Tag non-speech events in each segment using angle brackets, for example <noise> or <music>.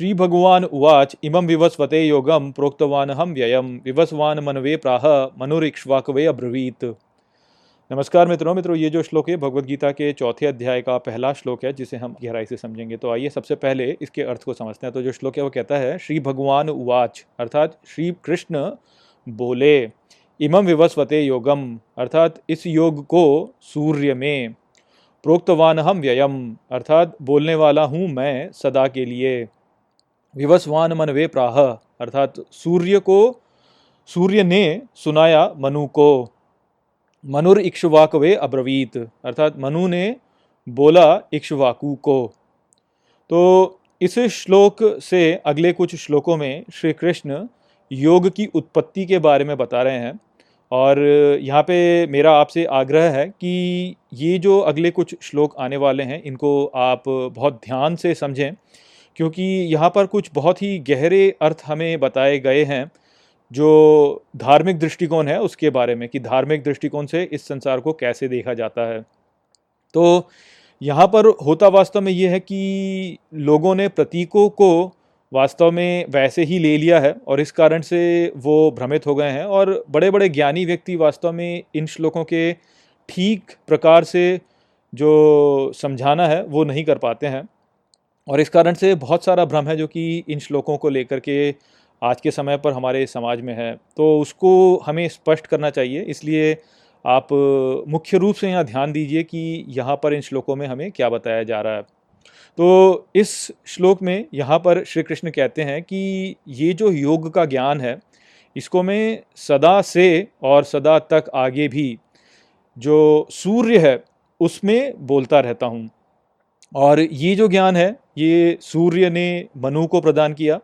श्री भगवान उवाच, इमं विवस्वते योगम प्रोक्तवान हम व्ययम विवस्वान मनवे प्राह, मनुरिक्ष्वाकवे अब्रवीत। नमस्कार मित्रों मित्रों, ये जो श्लोक है भगवत गीता के चौथे अध्याय का पहला श्लोक है, जिसे हम गहराई से समझेंगे। तो आइए सबसे पहले इसके अर्थ को समझते हैं। तो जो श्लोक है, वो कहता है श्री भगवान उवाच, अर्थात श्री कृष्ण बोले इमम विवस्वते योगम अर्थात इस योग को सूर्य में प्रोक्तवान हम व्ययम अर्थात बोलने वाला हूँ मैं सदा के लिए। विवस्वान मन वे प्राह। अर्थात सूर्य को, सूर्य ने सुनाया मनु को। मनुर इक्ष्वाकवे अब्रवीत। अर्थात मनु ने बोला इक्ष्वाकु को। तो इस श्लोक से अगले कुछ श्लोकों में श्री कृष्ण योग की उत्पत्ति के बारे में बता रहे हैं। और यहाँ पे मेरा आपसे आग्रह है कि ये जो अगले कुछ श्लोक आने वाले हैं, इनको आप बहुत ध्यान से समझें। क्योंकि यहाँ पर कुछ बहुत ही गहरे अर्थ हमें बताए गए हैं, जो धार्मिक दृष्टिकोण है उसके बारे में कि धार्मिक दृष्टिकोण से इस संसार को कैसे देखा जाता है। तो यहाँ पर होता वास्तव में ये है कि लोगों ने प्रतीकों को वास्तव में वैसे ही ले लिया है और इस कारण से वो भ्रमित हो गए हैं और बड़े बड़े ज्ञानी व्यक्ति वास्तव में इन श्लोकों के ठीक प्रकार से जो समझाना है वो नहीं कर पाते हैं। और इस कारण से बहुत सारा भ्रम है जो कि इन श्लोकों को लेकर के आज के समय पर हमारे समाज में है। तो उसको हमें स्पष्ट करना चाहिए, इसलिए आप मुख्य रूप से यहाँ ध्यान दीजिए कि यहाँ पर इन श्लोकों में हमें क्या बताया जा रहा है। तो इस श्लोक में यहाँ पर श्री कृष्ण कहते हैं कि ये जो योग का ज्ञान है, इसको मैं सदा से और सदा तक आगे भी जो सूर्य है, उसमें बोलता रहता हूँ। और ये जो ज्ञान है, ये सूर्य ने मनु को प्रदान किया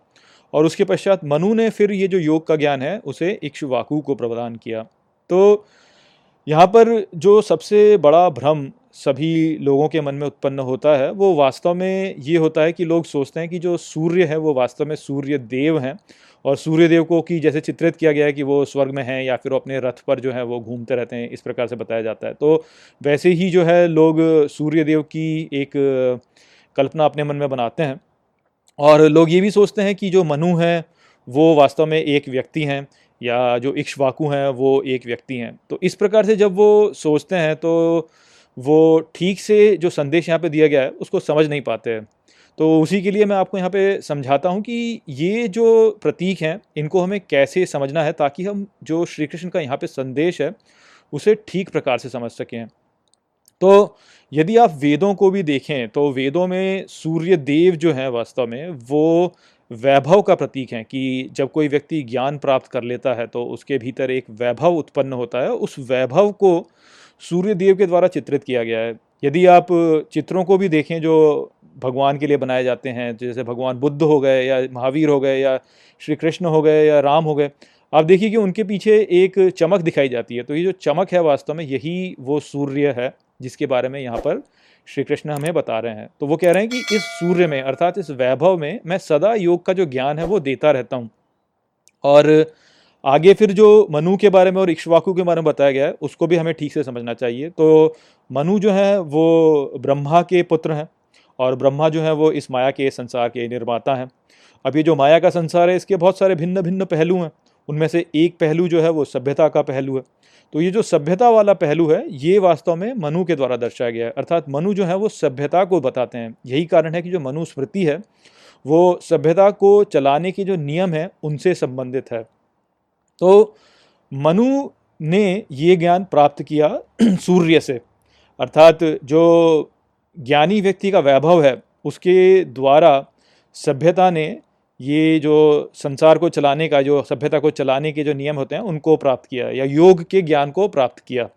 और उसके पश्चात मनु ने फिर ये जो योग का ज्ञान है, उसे इक्ष्वाकु को प्रदान किया। तो यहाँ पर जो सबसे बड़ा भ्रम सभी लोगों के मन में उत्पन्न होता है, वो वास्तव में ये होता है कि लोग सोचते हैं कि जो सूर्य है, वो वास्तव में सूर्य देव हैं। और सूर्यदेव को कि जैसे चित्रित किया गया है कि वो स्वर्ग में हैं या फिर वो अपने रथ पर जो है वो घूमते रहते हैं, इस प्रकार से बताया जाता है। तो वैसे ही जो है लोग सूर्यदेव की एक कल्पना अपने मन में बनाते हैं और लोग ये भी सोचते हैं कि जो मनु हैं, वो वास्तव में एक व्यक्ति हैं या जो इक्ष्वाकु हैं, वो एक व्यक्ति हैं। तो इस प्रकार से जब वो सोचते हैं तो वो ठीक से जो संदेश यहाँ पे दिया गया है, उसको समझ नहीं पाते हैं। तो उसी के लिए मैं आपको यहाँ पे समझाता हूँ कि ये जो प्रतीक हैं, इनको हमें कैसे समझना है ताकि हम जो श्री कृष्ण का यहाँ पे संदेश है, उसे ठीक प्रकार से समझ सकें। तो यदि आप वेदों को भी देखें तो वेदों में सूर्य देव जो हैं वास्तव में, वो वैभव का प्रतीक हैं कि जब कोई व्यक्ति ज्ञान प्राप्त कर लेता है तो उसके भीतर एक वैभव उत्पन्न होता है। उस वैभव को सूर्य देव के द्वारा चित्रित किया गया है। यदि आप चित्रों को भी देखें, जो भगवान के लिए बनाए जाते हैं, जैसे भगवान बुद्ध हो गए या महावीर हो गए या श्री कृष्ण हो गए या राम हो गए। आप देखिए कि उनके पीछे एक चमक दिखाई जाती है। तो ये जो चमक है वास्तव में, यही वो सूर्य है जिसके बारे में यहाँ पर श्री कृष्ण हमें बता रहे हैं। तो वो कह रहे हैं कि इस सूर्य में, अर्थात इस वैभव में, मैं सदा योग का जो ज्ञान है वो देता रहता हूँ। और आगे फिर जो मनु के बारे में और इक्ष्वाकु के बारे में बताया गया है, उसको भी हमें ठीक से समझना चाहिए। तो मनु जो है, वो ब्रह्मा के पुत्र हैं। और ब्रह्मा जो है वो इस माया के संसार के निर्माता हैं। अब ये जो माया का संसार है, इसके बहुत सारे भिन्न भिन्न पहलू हैं। उनमें से एक पहलू जो है वो सभ्यता का पहलू है। तो ये जो सभ्यता वाला पहलू है, ये वास्तव में मनु के द्वारा दर्शाया गया है। अर्थात मनु जो है वो सभ्यता को बताते हैं। यही कारण है कि जो मनु स्मृति है, वो सभ्यता को चलाने के जो नियम है, उनसे संबंधित है। तो मनु ने ये ज्ञान प्राप्त किया <clears throat> सूर्य से। अर्थात जो ज्ञानी व्यक्ति का वैभव है, उसके द्वारा सभ्यता ने ये जो संसार को चलाने का, जो सभ्यता को चलाने के जो नियम होते हैं, उनको प्राप्त किया या योग के ज्ञान को प्राप्त किया।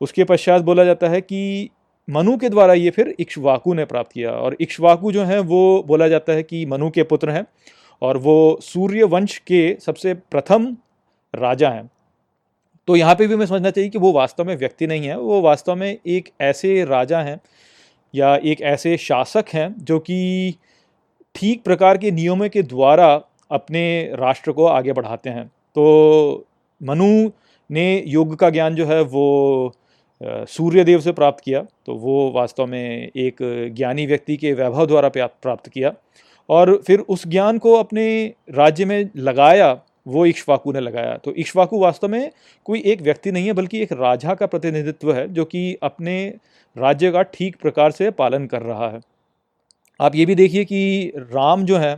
उसके पश्चात बोला जाता है कि मनु के द्वारा ये फिर इक्ष्वाकु ने प्राप्त किया और इक्ष्वाकु जो हैं, वो बोला जाता है कि मनु के पुत्र हैं और वो सूर्य वंश के सबसे प्रथम राजा हैं। तो यहाँ पे भी हमें समझना चाहिए कि वो वास्तव में व्यक्ति नहीं है, वो वास्तव में एक ऐसे राजा हैं या एक ऐसे शासक हैं जो कि ठीक प्रकार के नियमों के द्वारा अपने राष्ट्र को आगे बढ़ाते हैं। तो मनु ने योग का ज्ञान जो है वो सूर्य देव से प्राप्त किया तो वो वास्तव में एक ज्ञानी व्यक्ति के वैभव द्वारा प्राप्त किया। और फिर उस ज्ञान को अपने राज्य में लगाया वो इक्ष्वाकु ने लगाया। तो इक्ष्वाकु वास्तव में कोई एक व्यक्ति नहीं है, बल्कि एक राजा का प्रतिनिधित्व है, जो कि अपने राज्य का ठीक प्रकार से पालन कर रहा है। आप ये भी देखिए कि राम जो है,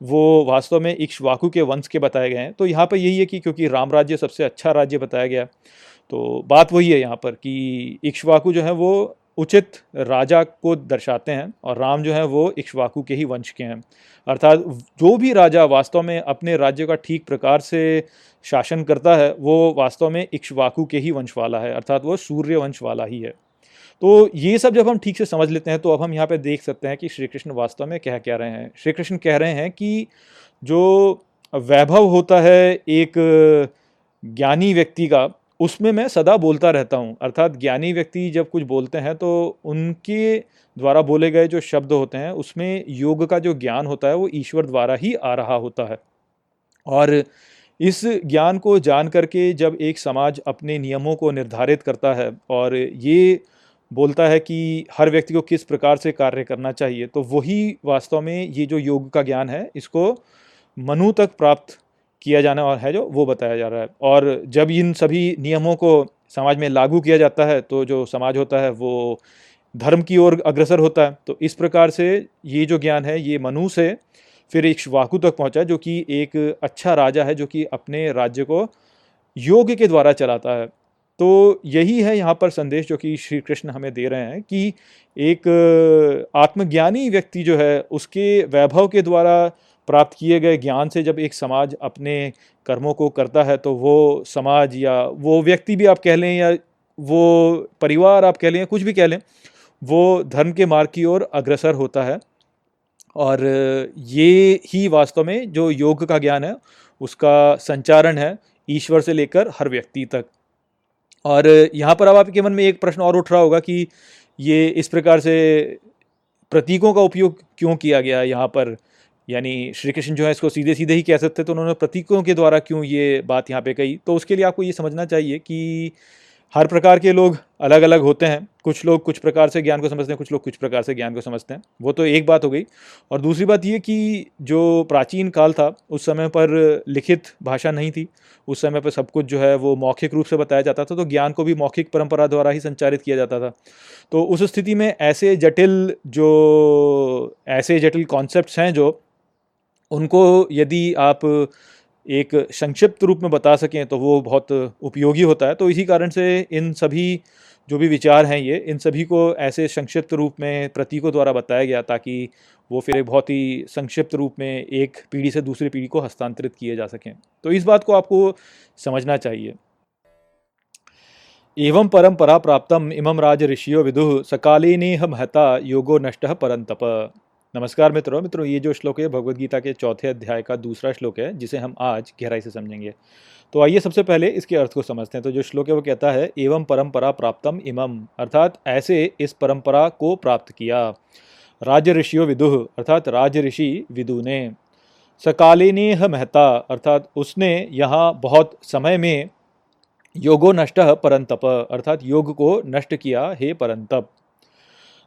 वो वास्तव में इक्ष्वाकु के वंश के बताए गए हैं। तो यहाँ पर यही है कि क्योंकि राम राज्य सबसे अच्छा राज्य बताया गया तो बात वही है यहाँ पर कि इक्ष्वाकु जो है, वो उचित राजा को दर्शाते हैं और राम जो है वो इक्ष्वाकु के ही वंश के हैं। अर्थात जो भी राजा वास्तव में अपने राज्य का ठीक प्रकार से शासन करता है, वो वास्तव में इक्ष्वाकु के ही वंश वाला है, अर्थात वो सूर्य वंश वाला ही है। तो ये सब जब हम ठीक से समझ लेते हैं तो अब हम यहाँ पे देख सकते हैं कि श्री कृष्ण वास्तव में कह क्या रहे हैं। श्री कृष्ण कह रहे हैं कि जो वैभव होता है एक ज्ञानी व्यक्ति का उसमें मैं सदा बोलता रहता हूँ। अर्थात ज्ञानी व्यक्ति जब कुछ बोलते हैं तो उनके द्वारा बोले गए जो शब्द होते हैं, उसमें योग का जो ज्ञान होता है, वो ईश्वर द्वारा ही आ रहा होता है। और इस ज्ञान को जान करके जब एक समाज अपने नियमों को निर्धारित करता है और ये बोलता है कि हर व्यक्ति को किस प्रकार से कार्य करना चाहिए तो वही वास्तव में ये जो योग का ज्ञान है, इसको मनु तक प्राप्त किया जाना और है जो, वो बताया जा रहा है। और जब इन सभी नियमों को समाज में लागू किया जाता है तो जो समाज होता है, वो धर्म की ओर अग्रसर होता है। तो इस प्रकार से ये जो ज्ञान है, ये मनु से फिर एक वाकु तक पहुँचा, जो कि एक अच्छा राजा है, जो कि अपने राज्य को योग के द्वारा चलाता है। तो यही है यहाँ पर संदेश, जो कि श्री कृष्ण हमें दे रहे हैं कि एक आत्मज्ञानी व्यक्ति जो है, उसके वैभव के द्वारा प्राप्त किए गए ज्ञान से जब एक समाज अपने कर्मों को करता है तो वो समाज या वो व्यक्ति भी आप कह लें या वो परिवार आप कह लें कुछ भी कह लें, वो धर्म के मार्ग की ओर अग्रसर होता है। और ये ही वास्तव में जो योग का ज्ञान है, उसका संचारण है ईश्वर से लेकर हर व्यक्ति तक। और यहाँ पर अब आपके मन में एक प्रश्न और उठ रहा होगा कि ये इस प्रकार से प्रतीकों का उपयोग क्यों किया गया यहाँ पर? यानी श्री कृष्ण जो है इसको सीधे सीधे ही कह सकते तो उन्होंने प्रतीकों के द्वारा क्यों ये बात यहाँ पे कही? तो उसके लिए आपको ये समझना चाहिए कि हर प्रकार के लोग अलग अलग होते हैं। कुछ लोग कुछ प्रकार से ज्ञान को समझते हैं, कुछ लोग कुछ प्रकार से ज्ञान को समझते हैं। वो तो एक बात हो गई। और दूसरी बात ये कि जो प्राचीन काल था, उस समय पर लिखित भाषा नहीं थी। उस समय पर सब कुछ जो है वो मौखिक रूप से बताया जाता था तो ज्ञान को भी मौखिक परंपरा द्वारा ही संचारित किया जाता था। तो उस स्थिति में ऐसे जटिल जो, ऐसे जटिल कॉन्सेप्ट हैं जो उनको यदि आप एक संक्षिप्त रूप में बता सकें तो वो बहुत उपयोगी होता है। तो इसी कारण से इन सभी जो भी विचार हैं ये, इन सभी को ऐसे संक्षिप्त रूप में प्रतीकों द्वारा बताया गया ताकि वो फिर एक बहुत ही संक्षिप्त रूप में एक पीढ़ी से दूसरी पीढ़ी को हस्तांतरित किए जा सकें। तो इस बात को आपको समझना चाहिए। एवं परंपरा प्राप्तम इमम राज ऋषियो विदुः सकालीनेह महता योगो नष्ट परंतप। नमस्कार मित्रों। मित्रों, ये जो श्लोक है भगवत गीता के चौथे अध्याय का दूसरा श्लोक है, जिसे हम आज गहराई से समझेंगे। तो आइए सबसे पहले इसके अर्थ को समझते हैं। तो जो श्लोक है, वो कहता है, एवं परंपरा प्राप्तम इमम अर्थात ऐसे इस परंपरा को प्राप्त किया। राज ऋषियों विदुह अर्थात राज ऋषि विदु ने सकालीनेह महता, अर्थात उसने यहाँ बहुत समय में योगो नष्ट परंतप, अर्थात योग को नष्ट किया, हे परंतप।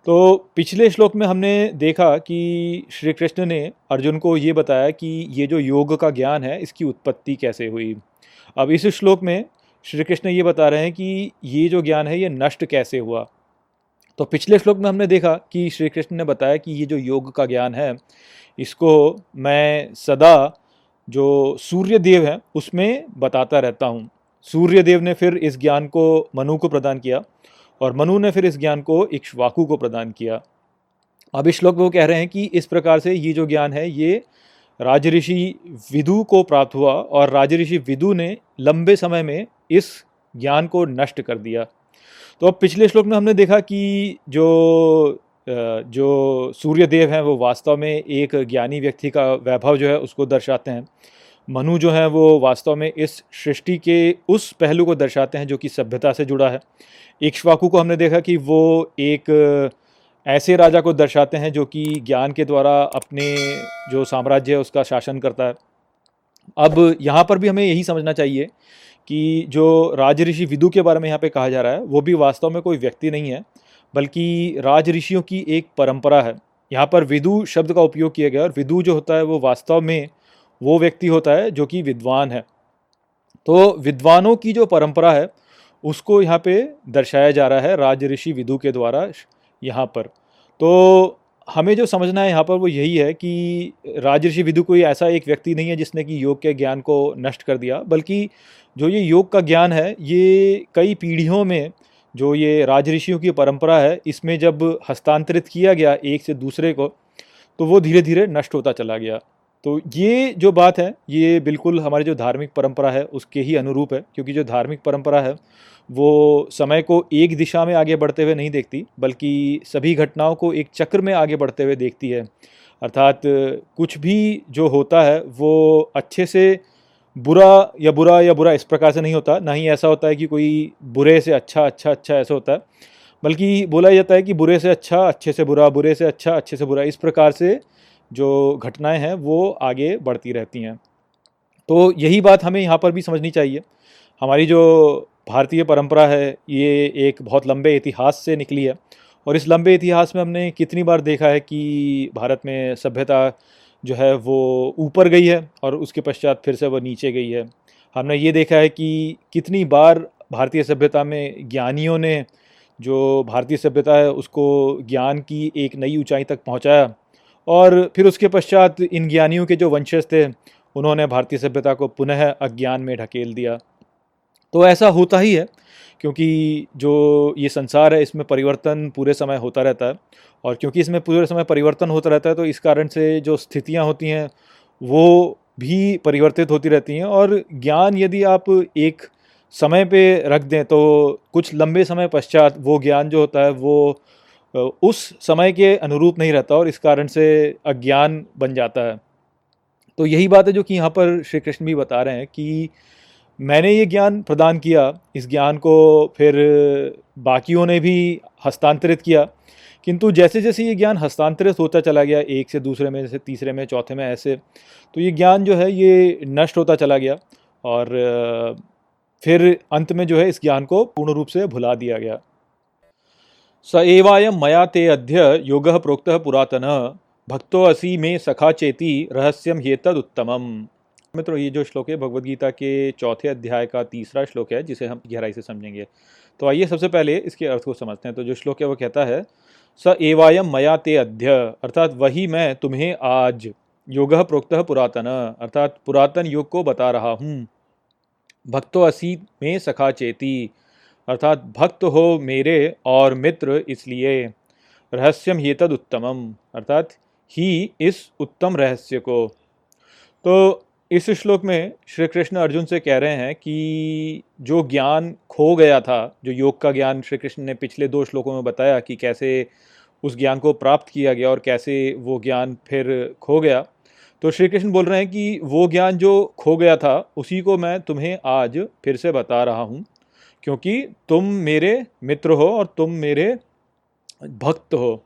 तो पिछले श्लोक में हमने देखा कि श्री कृष्ण ने अर्जुन को ये बताया कि ये जो योग का ज्ञान है, इसकी उत्पत्ति कैसे हुई। अब इस श्लोक में श्री कृष्ण ये बता रहे हैं कि ये जो ज्ञान है, ये नष्ट कैसे हुआ। तो पिछले श्लोक में हमने देखा कि श्री कृष्ण ने बताया कि ये जो योग का ज्ञान है, इसको मैं सदा जो सूर्य देव है, उसमें बताता रहता हूँ। सूर्य देव ने फिर इस ज्ञान को मनु को प्रदान किया और मनु ने फिर इस ज्ञान को इक्ष्वाकु को प्रदान किया। अब इस श्लोक वो कह रहे हैं कि इस प्रकार से ये जो ज्ञान है, ये राजऋषि विदु को प्राप्त हुआ और राजऋषि विदु ने लंबे समय में इस ज्ञान को नष्ट कर दिया। तो अब पिछले श्लोक में हमने देखा कि जो जो सूर्यदेव हैं, वो वास्तव में एक ज्ञानी व्यक्ति का वैभव जो है उसको दर्शाते हैं। मनु जो है वो वास्तव में इस सृष्टि के उस पहलू को दर्शाते हैं जो कि सभ्यता से जुड़ा है। इक्ष्वाकु को हमने देखा कि वो एक ऐसे राजा को दर्शाते हैं जो कि ज्ञान के द्वारा अपने जो साम्राज्य है उसका शासन करता है। अब यहाँ पर भी हमें यही समझना चाहिए कि जो राज ऋषि विदु के बारे में यहाँ पे कहा जा रहा है, वो भी वास्तव में कोई व्यक्ति नहीं है, बल्कि राज ऋषियों की एक परंपरा है। यहाँ पर विदु शब्द का उपयोग किया गया और विदु जो होता है वो वास्तव में वो व्यक्ति होता है जो कि विद्वान है। तो विद्वानों की जो परंपरा है, उसको यहाँ पे दर्शाया जा रहा है राज ऋषि विदु के द्वारा यहाँ पर। तो हमें जो समझना है यहाँ पर वो यही है कि राजऋषि विदु कोई ऐसा एक व्यक्ति नहीं है जिसने कि योग के ज्ञान को नष्ट कर दिया, बल्कि जो ये योग का ज्ञान है, ये कई पीढ़ियों में जो ये राजऋषियों की परंपरा है, इसमें जब हस्तांतरित किया गया एक से दूसरे को तो वो धीरे धीरे नष्ट होता चला गया। तो ये जो बात है, ये बिल्कुल हमारी जो धार्मिक परंपरा है, उसके ही अनुरूप है, क्योंकि जो धार्मिक परंपरा है, वो समय को एक दिशा में आगे बढ़ते हुए नहीं देखती, बल्कि सभी घटनाओं को एक चक्र में आगे बढ़ते हुए देखती है। अर्थात कुछ भी जो होता है, वो अच्छे से बुरा या बुरा या बुरा इस प्रकार से नहीं होता, ना ही ऐसा होता है कि कोई बुरे से अच्छा अच्छा अच्छा ऐसा होता है, बल्कि बोला जाता है कि बुरे से अच्छा अच्छे से बुरा, बुरे से अच्छा अच्छे से बुरा, इस प्रकार से जो घटनाएँ हैं, वो आगे बढ़ती रहती हैं। तो यही बात हमें यहाँ पर भी समझनी चाहिए। हमारी जो भारतीय परंपरा है, ये एक बहुत लंबे इतिहास से निकली है और इस लंबे इतिहास में हमने कितनी बार देखा है कि भारत में सभ्यता जो है, वो ऊपर गई है और उसके पश्चात फिर से वो नीचे गई है। हमने ये देखा है कि कितनी बार भारतीय सभ्यता में ज्ञानियों ने जो भारतीय सभ्यता है, उसको ज्ञान की एक नई ऊंचाई तक पहुँचाया और फिर उसके पश्चात इन ज्ञानियों के जो वंशज थे, उन्होंने भारतीय सभ्यता को पुनः अज्ञान में ढकेल दिया। तो ऐसा होता ही है, क्योंकि जो ये संसार है, इसमें परिवर्तन पूरे समय होता रहता है, और क्योंकि इसमें पूरे समय परिवर्तन होता रहता है तो इस कारण से जो स्थितियाँ होती हैं, वो भी परिवर्तित होती रहती हैं। और ज्ञान यदि आप एक समय पे रख दें तो कुछ लंबे समय पश्चात वो ज्ञान जो होता है, वो उस समय के अनुरूप नहीं रहता और इस कारण से अज्ञान बन जाता है। तो यही बात है जो कि यहाँ पर श्री कृष्ण भी बता रहे हैं कि मैंने ये ज्ञान प्रदान किया, इस ज्ञान को फिर बाकियों ने भी हस्तांतरित किया। किंतु जैसे जैसे ये ज्ञान हस्तांतरित होता चला गया, एक से दूसरे में से तीसरे में, चौथे में ऐसे तो ये ज्ञान जो है ये नष्ट होता चला गया और फिर अंत में जो है इस ज्ञान को पूर्ण रूप से भुला दिया गया। स एवायम मया ते अद्य योग प्रोक्त पुरातन। भक्तो असी में सखा चेती रहस्यम उत्तमम मित्रों, ये जो श्लोक है, भगवद गीता के चौथे अध्याय का तीसरा श्लोक है, जिसे हम गहराई से समझेंगे। तो आइए सबसे पहले इसके अर्थ को समझते हैं। तो जो श्लोक है, वो कहता है, स एवायम मया ते अध्य अर्थात वही मैं तुम्हें आज, योग प्रोक्त पुरातन, अर्थात पुरातन योग को बता रहा हूँ। भक्तो असी में सखा चेती अर्थात भक्त हो मेरे और मित्र इसलिए। रहस्यम ही तद उत्तमम, अर्थात ही इस उत्तम रहस्य को। तो इस श्लोक में श्री कृष्ण अर्जुन से कह रहे हैं कि जो ज्ञान खो गया था, जो योग का ज्ञान श्री कृष्ण ने पिछले दो श्लोकों में बताया कि कैसे उस ज्ञान को प्राप्त किया गया और कैसे वो ज्ञान फिर खो गया तो श्री कृष्ण बोल रहे हैं कि वो ज्ञान जो खो गया था, उसी को मैं तुम्हें आज फिर से बता रहा हूँ। क्योंकि तुम मेरे मित्र हो और तुम मेरे भक्त हो।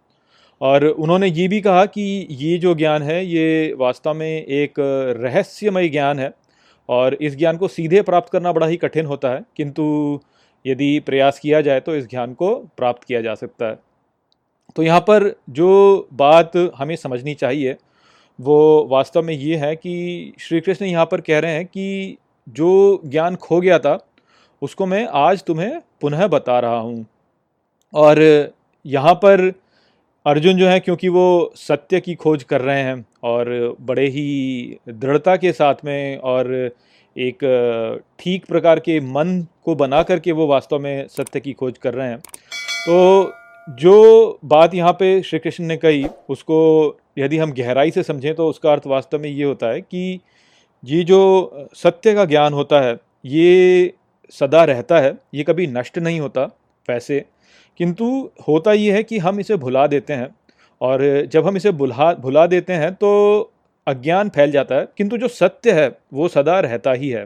और उन्होंने ये भी कहा कि ये जो ज्ञान है, ये वास्तव में एक रहस्यमय ज्ञान है और इस ज्ञान को सीधे प्राप्त करना बड़ा ही कठिन होता है। किंतु यदि प्रयास किया जाए तो इस ज्ञान को प्राप्त किया जा सकता है। तो यहाँ पर जो बात हमें समझनी चाहिए, वो वास्तव में ये है कि श्री कृष्ण यहाँ पर कह रहे हैं कि जो ज्ञान खो गया था उसको मैं आज तुम्हें पुनः बता रहा हूँ। और यहाँ पर अर्जुन जो है, क्योंकि वो सत्य की खोज कर रहे हैं और बड़े ही दृढ़ता के साथ में और एक ठीक प्रकार के मन को बना करके वो वास्तव में सत्य की खोज कर रहे हैं। तो जो बात यहाँ पे श्री कृष्ण ने कही, उसको यदि हम गहराई से समझें तो उसका अर्थ वास्तव में ये होता है कि ये जो सत्य का ज्ञान होता है, ये सदा रहता है, ये कभी नष्ट नहीं होता वैसे किंतु होता ये है कि हम इसे भुला देते हैं और जब हम इसे भुला भुला देते हैं तो अज्ञान फैल जाता है। किंतु जो सत्य है, वो सदा रहता ही है।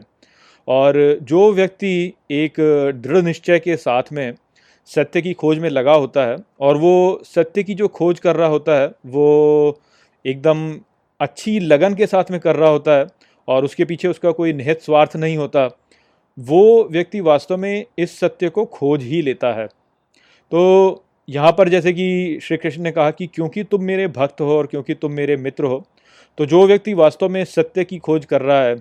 और जो व्यक्ति एक दृढ़ निश्चय के साथ में सत्य की खोज में लगा होता है और वो सत्य की जो खोज कर रहा होता है, वो एकदम अच्छी लगन के साथ में कर रहा होता है और उसके पीछे उसका कोई निहित स्वार्थ नहीं होता वो व्यक्ति वास्तव में इस सत्य को खोज ही लेता है। तो यहाँ पर जैसे कि श्री कृष्ण ने कहा कि क्योंकि तुम मेरे भक्त हो और क्योंकि तुम मेरे मित्र हो तो जो व्यक्ति वास्तव में सत्य की खोज कर रहा है,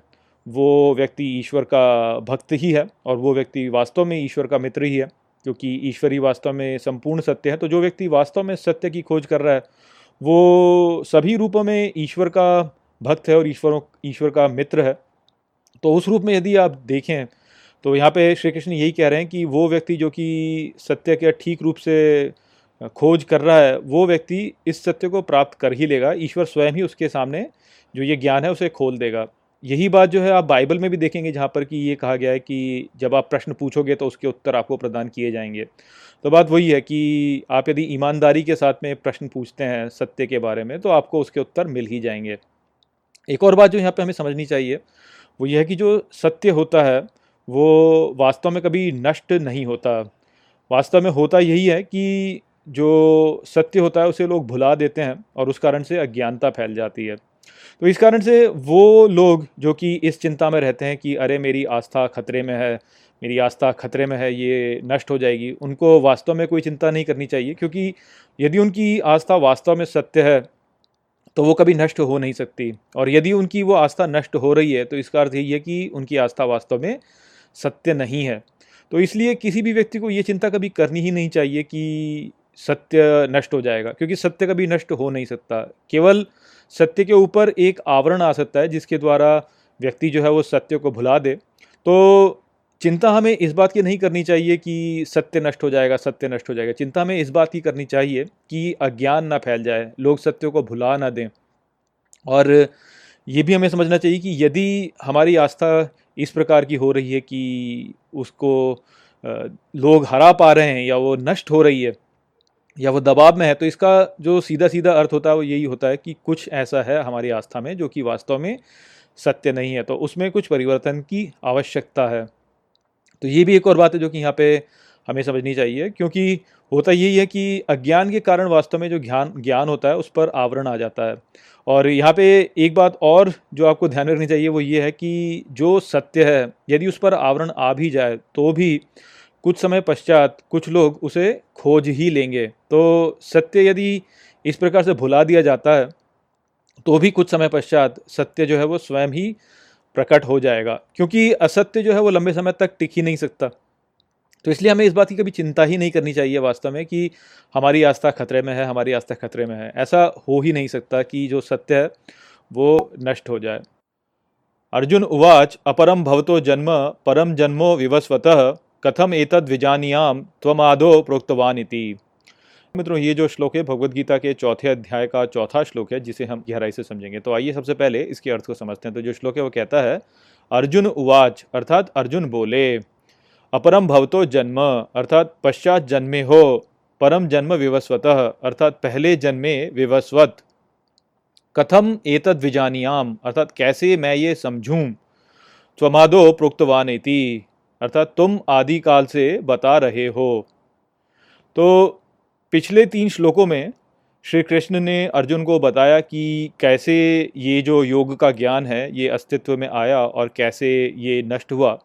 वो व्यक्ति ईश्वर का भक्त ही है और वो व्यक्ति वास्तव में ईश्वर का मित्र ही है, क्योंकि ईश्वर ही वास्तव में संपूर्ण सत्य है। तो जो व्यक्ति वास्तव में सत्य की खोज कर रहा है, वो सभी रूपों में ईश्वर का भक्त है और ईश्वर ईश्वर का मित्र है। तो उस रूप में यदि आप देखें तो यहाँ पे श्री कृष्ण यही कह रहे हैं कि वो व्यक्ति जो कि सत्य के ठीक रूप से खोज कर रहा है, वो व्यक्ति इस सत्य को प्राप्त कर ही लेगा, ईश्वर स्वयं ही उसके सामने जो ये ज्ञान है उसे खोल देगा। यही बात जो है आप बाइबल में भी देखेंगे जहाँ पर कि ये कहा गया है कि जब आप प्रश्न पूछोगे तो उसके उत्तर आपको प्रदान किए जाएँगे। तो बात वही है कि आप यदि ईमानदारी के साथ में प्रश्न पूछते हैं सत्य के बारे में तो आपको उसके उत्तर मिल ही जाएँगे। एक और बात जो यहाँ पर हमें समझनी चाहिए, वो ये है कि जो सत्य होता है वो वास्तव में कभी नष्ट नहीं होता। वास्तव में होता यही है कि जो सत्य होता है, उसे लोग भुला देते हैं और उस कारण से अज्ञानता फैल जाती है। तो इस कारण से वो लोग जो कि इस चिंता में रहते हैं कि, अरे, मेरी आस्था खतरे में है, मेरी आस्था खतरे में है, ये नष्ट हो जाएगी, उनको वास्तव में कोई चिंता नहीं करनी चाहिए, क्योंकि यदि उनकी आस्था वास्तव में सत्य है तो वो कभी नष्ट हो नहीं सकती। और यदि उनकी वो आस्था नष्ट हो रही है तो इसका अर्थ यही है कि उनकी आस्था वास्तव में सत्य नहीं है। तो इसलिए किसी भी व्यक्ति को ये चिंता कभी करनी ही नहीं चाहिए कि सत्य नष्ट हो जाएगा, क्योंकि सत्य कभी नष्ट हो नहीं सकता। केवल सत्य के ऊपर एक आवरण आ सकता है, जिसके द्वारा व्यक्ति जो है वो सत्य को भुला दे। तो चिंता हमें इस बात की नहीं करनी चाहिए कि सत्य नष्ट हो जाएगा, सत्य नष्ट हो जाएगा। चिंता हमें इस बात की करनी चाहिए कि अज्ञान ना फैल जाए, लोग सत्य को भुला ना दें। और ये भी हमें समझना चाहिए कि यदि हमारी आस्था इस प्रकार की हो रही है कि उसको लोग हरा पा रहे हैं या वो नष्ट हो रही है या वो दबाव में है तो इसका जो सीधा सीधा अर्थ होता है वो यही होता है कि कुछ ऐसा है हमारी आस्था में जो कि वास्तव में सत्य नहीं है। तो उसमें कुछ परिवर्तन की आवश्यकता है। तो ये भी एक और बात है जो कि यहाँ पे हमें समझनी चाहिए, क्योंकि होता यही है कि अज्ञान के कारण वास्तव में जो ज्ञान ज्ञान होता है, उस पर आवरण आ जाता है। और यहाँ पे एक बात और जो आपको ध्यान रखनी चाहिए, वो ये है कि जो सत्य है, यदि उस पर आवरण आ भी जाए तो भी कुछ समय पश्चात कुछ लोग उसे खोज ही लेंगे। तो सत्य यदि इस प्रकार से भुला दिया जाता है तो भी कुछ समय पश्चात सत्य जो है, वो स्वयं ही प्रकट हो जाएगा। क्योंकि असत्य जो है, वो लंबे समय तक टिक ही नहीं सकता। तो इसलिए हमें इस बात की कभी चिंता ही नहीं करनी चाहिए वास्तव में कि हमारी आस्था खतरे में है, हमारी आस्था खतरे में है। ऐसा हो ही नहीं सकता कि जो सत्य है, वो नष्ट हो जाए। अर्जुन उवाच अपरम भवतो जन्म परम जन्मो विवस्वतः, कथम एतद विजानियाम त्वमादो प्रोक्तवान इति मित्रों, ये जो श्लोक है भगवत गीता के चौथे अध्याय का चौथा श्लोक है, जिसे हम गहराई से समझेंगे। तो आइए सबसे पहले इसके अर्थ को समझते हैं। तो जो श्लोक है, वो कहता है, अर्जुन उवाच, अर्थात अर्जुन बोले अपरम भवतो जन्म, अर्थात पश्चात जन्मे हो। परम जन्म विवस्वत, अर्थात पहले जन्मे विवस्वत। कथम एतद विजानियाम? अर्थात कैसे मैं ये समझूं? त्वमादो प्रोक्तवान अर्थात तुम आदिकाल से बता रहे हो। तो पिछले तीन श्लोकों में श्री कृष्ण ने अर्जुन को बताया कि कैसे ये जो योग का ज्ञान है, ये अस्तित्व में आया और कैसे ये नष्ट हुआ।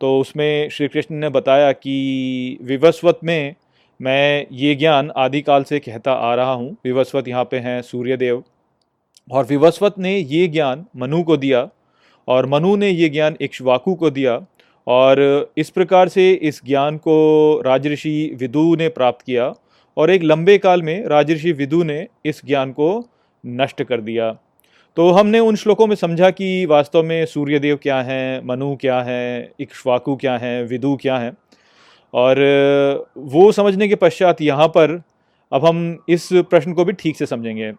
तो उसमें श्री कृष्ण ने बताया कि विवस्वत में मैं ये ज्ञान आदिकाल से कहता आ रहा हूँ। विवस्वत यहाँ पे हैं सूर्यदेव। और विवस्वत ने ये ज्ञान मनु को दिया और मनु ने ये ज्ञान इक्ष्वाकु को दिया और इस प्रकार से इस ज्ञान को राजऋषि विदु ने प्राप्त किया और एक लंबे काल में राजऋषि विदु ने इस ज्ञान को नष्ट कर दिया। तो हमने उन श्लोकों में समझा कि वास्तव में सूर्यदेव क्या हैं, मनु क्या हैं, इक्ष्वाकु क्या हैं, विदु क्या हैं। और वो समझने के पश्चात यहाँ पर अब हम इस प्रश्न को भी ठीक से समझेंगे।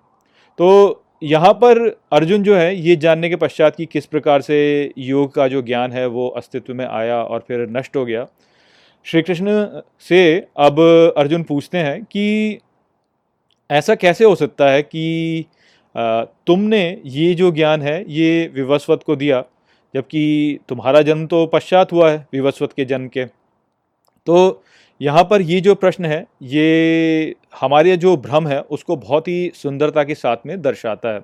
तो यहाँ पर अर्जुन जो है, ये जानने के पश्चात कि किस प्रकार से योग का जो ज्ञान है, वो अस्तित्व में आया और फिर नष्ट हो गया। श्री कृष्ण से अब अर्जुन पूछते हैं कि ऐसा कैसे हो सकता है कि तुमने ये जो ज्ञान है, ये विवस्वत को दिया, जबकि तुम्हारा जन्म तो पश्चात हुआ है विवस्वत के जन्म के। तो यहाँ पर ये जो प्रश्न है, ये हमारे जो भ्रम है, उसको बहुत ही सुंदरता के साथ में दर्शाता है।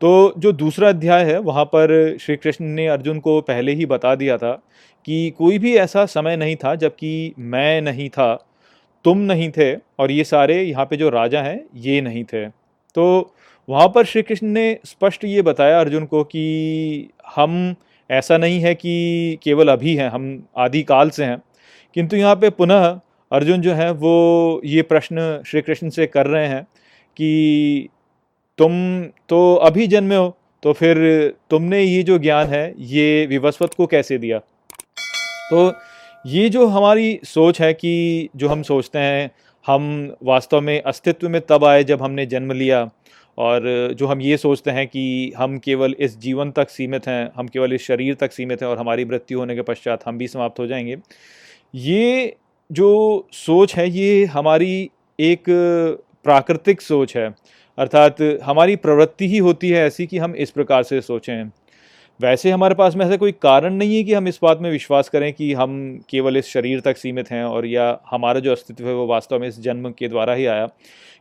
तो जो दूसरा अध्याय है, वहाँ पर श्री कृष्ण ने अर्जुन को पहले ही बता दिया था कि कोई भी ऐसा समय नहीं था, जबकि मैं नहीं था, तुम नहीं थे, और ये सारे यहाँ पे जो राजा हैं, ये नहीं थे। तो वहाँ पर श्री कृष्ण ने स्पष्ट ये बताया अर्जुन को कि हम, ऐसा नहीं है कि केवल अभी हैं, हम आदि काल से हैं। किंतु यहाँ पे पुनः अर्जुन जो है, वो ये प्रश्न श्री कृष्ण से कर रहे हैं कि तुम तो अभी जन्मे हो तो फिर तुमने ये जो ज्ञान है, ये विवस्वत को कैसे दिया? तो ये जो हमारी सोच है कि जो हम सोचते हैं, हम वास्तव में अस्तित्व में तब आए जब हमने जन्म लिया और जो हम ये सोचते हैं कि हम केवल इस जीवन तक सीमित हैं, हम केवल इस शरीर तक सीमित हैं और हमारी मृत्यु होने के पश्चात हम भी समाप्त हो जाएँगे। ये जो सोच है, ये हमारी एक प्राकृतिक सोच है, अर्थात हमारी प्रवृत्ति ही होती है ऐसी कि हम इस प्रकार से सोचें। वैसे हमारे पास में ऐसा कोई कारण नहीं है कि हम इस बात में विश्वास करें कि हम केवल इस शरीर तक सीमित हैं और या हमारा जो अस्तित्व है वो वास्तव में इस जन्म के द्वारा ही आया।